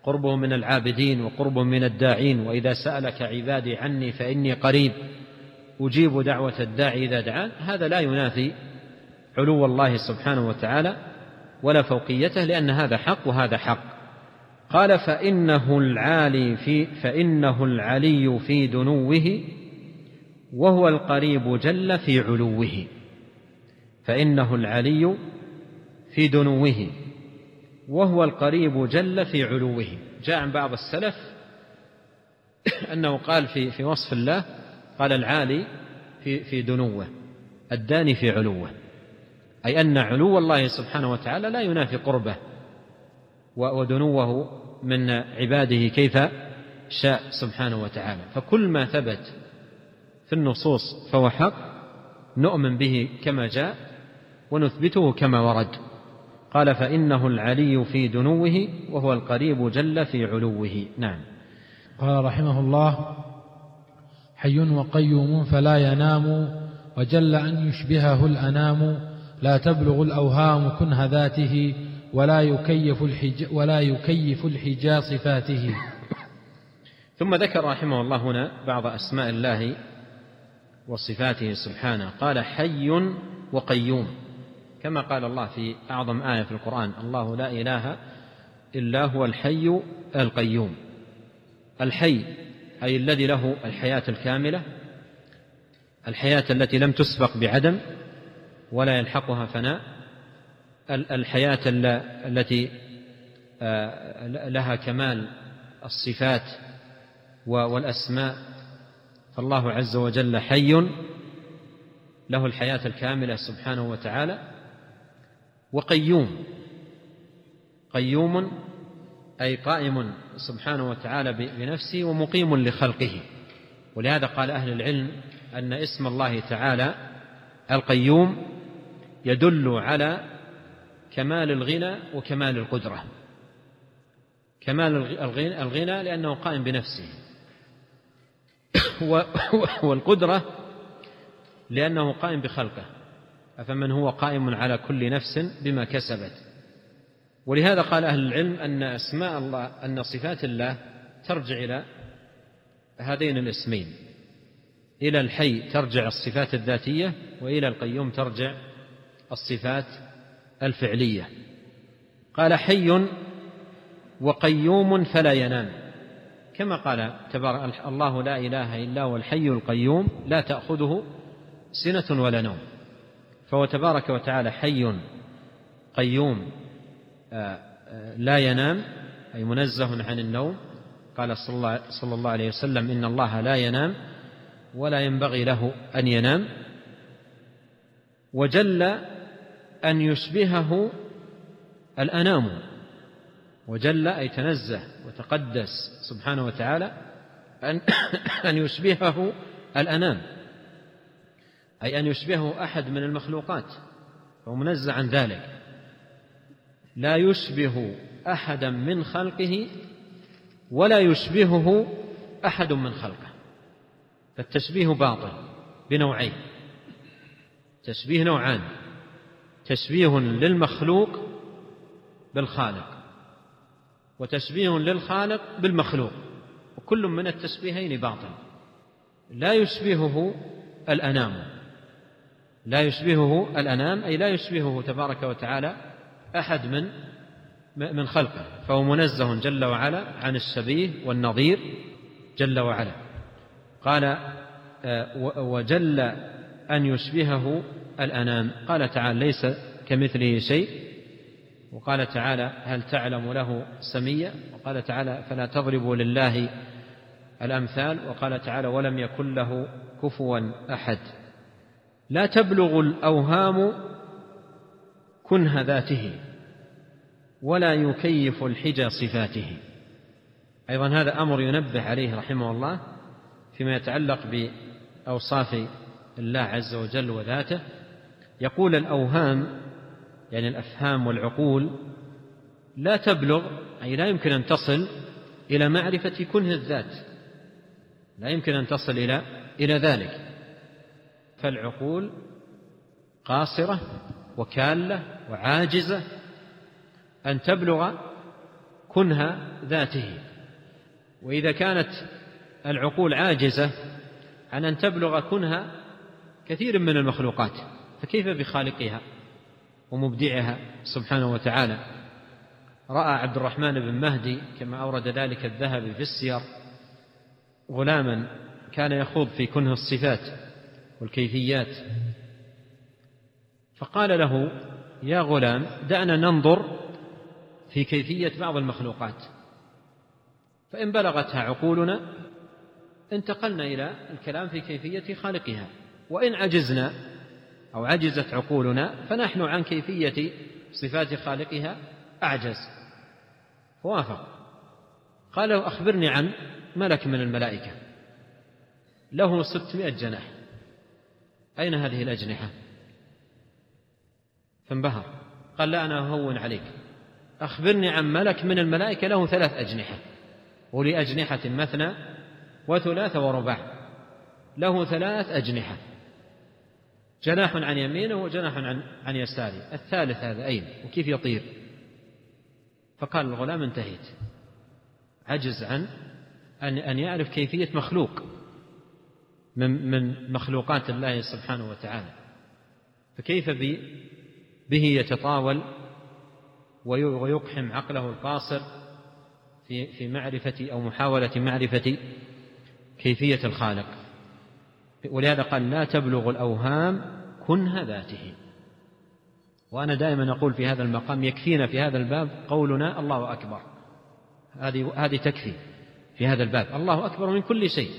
Speaker 2: قربه من العابدين وقربه من الداعين وإذا سألك عبادي عني فإني قريب أجيب دعوة الداعي إذا دعان هذا لا ينافي علو الله سبحانه وتعالى ولا فوقيته لأن هذا حق وهذا حق قال فإنه العالي في فإنه العلي في دنوه وهو القريب جل في علوه فإنه العلي في دنوه وهو القريب جل في علوه جاء عن بعض السلف أنه قال في في وصف الله قال العالي في في دنوه الداني في علوه أي أن علو الله سبحانه وتعالى لا ينافي قربه ودنوه من عباده كيف شاء سبحانه وتعالى فكل ما ثبت في النصوص فهو حق نؤمن به كما جاء ونثبته كما ورد قال فإنه العلي في دنوه وهو القريب جل في علوه نعم
Speaker 1: قال رحمه الله حي وقيوم فلا ينام وجل أن يشبهه الأنام لا تبلغ الأوهام كنه ذاته ولا يكيف الحج ولا يكيف الحجا صفاته
Speaker 2: ثم ذكر رحمه الله هنا بعض أسماء الله وصفاته سبحانه قال حي وقيوم كما قال الله في أعظم آية في القرآن الله لا إله إلا هو الحي القيوم الحي أي الذي له الحياة الكاملة الحياة التي لم تسبق بعدم ولا يلحقها فناء الحياة التي آه، لها كمال الصفات والأسماء فالله عز وجل حي له الحياة الكاملة سبحانه وتعالى وقيوم قيوم أي قائم سبحانه وتعالى بنفسه ومقيم لخلقه ولهذا قال أهل العلم أن اسم الله تعالى القيوم يدل على كمال الغنى وكمال القدرة كمال الغنى لأنه قائم بنفسه والقدرة لأنه قائم بخلقه أفمن هو قائم على كل نفس بما كسبت ولهذا قال أهل العلم أن أسماء الله أن صفات الله ترجع إلى هذين الاسمين إلى الحي ترجع الصفات الذاتية وإلى القيوم ترجع الصفات الفعلية قال حي وقيوم فلا ينام كما قال تبارك الله لا إله إلا هو الحي القيوم لا تأخذه سنة ولا نوم فهو تبارك وتعالى حي قيوم آه، آه، لا ينام أي منزه عن النوم قال صلى الله عليه وسلم إن الله لا ينام ولا ينبغي له أن ينام وجل أن يشبهه الأنام وجل أي تنزه وتقدس سبحانه وتعالى أن أن يشبهه الأنام أي أن يشبهه أحد من المخلوقات فهو منزه عن ذلك لا يشبه أحدا من خلقه ولا يشبهه أحد من خلقه فالتشبيه باطل بنوعين تشبيه نوعان تشبيه للمخلوق بالخالق وتشبيه للخالق بالمخلوق وكل من التشبيهين باطل لا يشبهه الأنام لا يشبهه الأنام أي لا يشبهه تبارك وتعالى أحد من من خلقه فهو منزه جل وعلا عن الشبيه والنظير جل وعلا قال آه، وجل أن يشبهه الأنام قال تعالى ليس كمثله شيء وقال تعالى هل تعلم له سميا وقال تعالى فلا تضربوا لله الأمثال وقال تعالى ولم يكن له كفوا أحد لا تبلغ الاوهام كنه ذاته ولا يكيف الحجى صفاته ايضا هذا امر ينبه عليه رحمه الله فيما يتعلق باوصاف الله عز وجل وذاته يقول الاوهام يعني الافهام والعقول لا تبلغ اي لا يمكن ان تصل الى معرفه كنه الذات لا يمكن ان تصل الى الى ذلك فالعقول قاصرة وكالة وعاجزة أن تبلغ كنه ذاته وإذا كانت العقول عاجزة عن أن تبلغ كنه كثير من المخلوقات فكيف بخالقها ومبدعها سبحانه وتعالى رأى عبد الرحمن بن مهدي كما أورد ذلك الذهبي في السير غلاما كان يخوض في كنه الصفات والكيفيات فقال له يا غلام دعنا ننظر في كيفية بعض المخلوقات فإن بلغتها عقولنا انتقلنا إلى الكلام في كيفية خالقها وإن عجزنا أو عجزت عقولنا فنحن عن كيفية صفات خالقها أعجز وافق قال له أخبرني عن ملك من الملائكة له ستمائة جناح أين هذه الأجنحة فانبهر قال لا أنا أهون عليك أخبرني عن ملك من الملائكة له ثلاث أجنحة ولأجنحة مثنى وثلاث ورباع له ثلاث أجنحة جناح عن يمينه وجناح عن عن يساره الثالث هذا أين وكيف يطير فقال الغلام انتهيت عجز عن أن أن يعرف كيفية مخلوق من من مخلوقات الله سبحانه وتعالى فكيف به يتطاول ويقحم عقله القاصر في في معرفة أو محاولة معرفة كيفية الخالق ولهذا قال لا تبلغ الأوهام كنه ذاته وأنا دائما أقول في هذا المقام يكفينا في هذا الباب قولنا الله أكبر هذه هذه تكفي في هذا الباب الله أكبر من كل شيء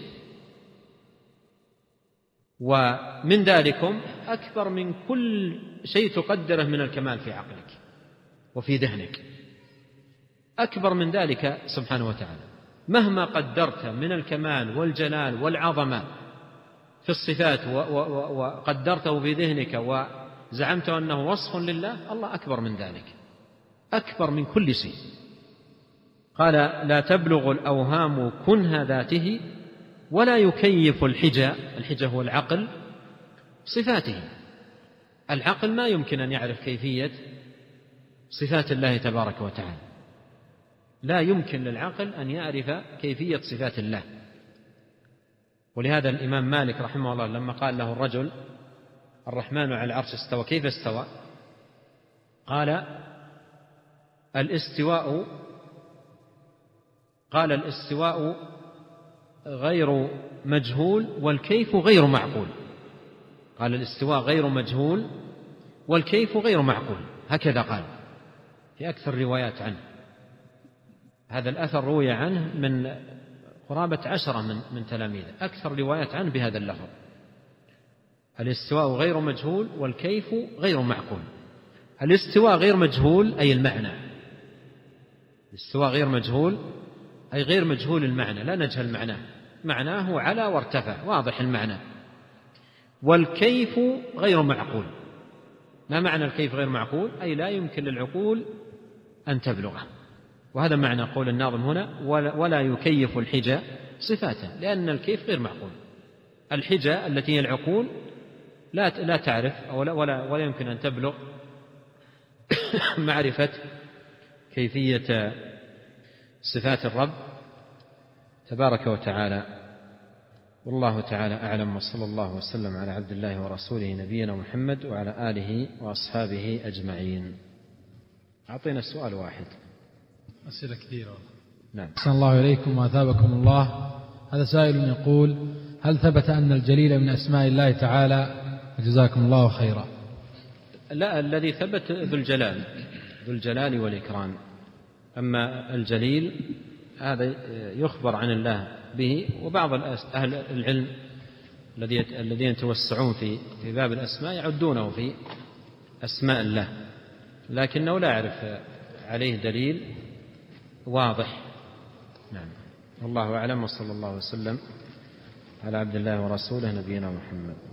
Speaker 2: ومن ذلكم أكبر من كل شيء تقدره من الكمال في عقلك وفي ذهنك أكبر من ذلك سبحانه وتعالى مهما قدرت من الكمال والجلال والعظمة في الصفات وقدرته في ذهنك وزعمت أنه وصف لله الله أكبر من ذلك أكبر من كل شيء قال لا تبلغ الأوهام كنه ذاته ولا يكيف الحجة الحجة هو العقل صفاته العقل ما يمكن أن يعرف كيفية صفات الله تبارك وتعالى لا يمكن للعقل أن يعرف كيفية صفات الله ولهذا الإمام مالك رحمه الله لما قال له الرجل الرحمن على العرش استوى كيف استوى قال الاستواء قال الاستواء غير مجهول والكيف غير معقول قال الاستواء غير مجهول والكيف غير معقول هكذا قال في أكثر الروايات عنه هذا الأثر روي عنه من قرابة عشرة من من تلاميذه أكثر روايات عنه بهذا اللفظ الاستواء غير مجهول والكيف غير معقول الاستواء غير مجهول أي المعنى الاستواء غير مجهول أي غير مجهول المعنى لا نجهل معناه معناه على وارتفع واضح المعنى والكيف غير معقول ما معنى الكيف غير معقول اي لا يمكن للعقول ان تبلغه وهذا معنى قول الناظم هنا ولا يكيف الحجى صفاته لان الكيف غير معقول الحجى التي هي العقول لا لا تعرف او لا ولا ولا يمكن ان تبلغ معرفه كيفيه صفات الرب تبارك وتعالى والله تعالى اعلم وصلى الله وسلم على عبد الله ورسوله نبينا محمد وعلى اله واصحابه اجمعين اعطينا سؤال واحد
Speaker 1: اسئله كثيره نعم احسن الله اليكم واثابكم الله هذا سائل يقول هل ثبت ان الجليل من اسماء الله تعالى جزاكم الله خيرا
Speaker 2: لا الذي ثبت ذو الجلال ذو الجلال والاكرام اما الجليل هذا يخبر عن الله به وبعض أهل العلم الذين يتوسعون في في باب الأسماء يعدونه في أسماء الله لكنه لا يعرف عليه دليل واضح نعم والله أعلم وصلى الله وسلم على عبد الله ورسوله نبينا محمد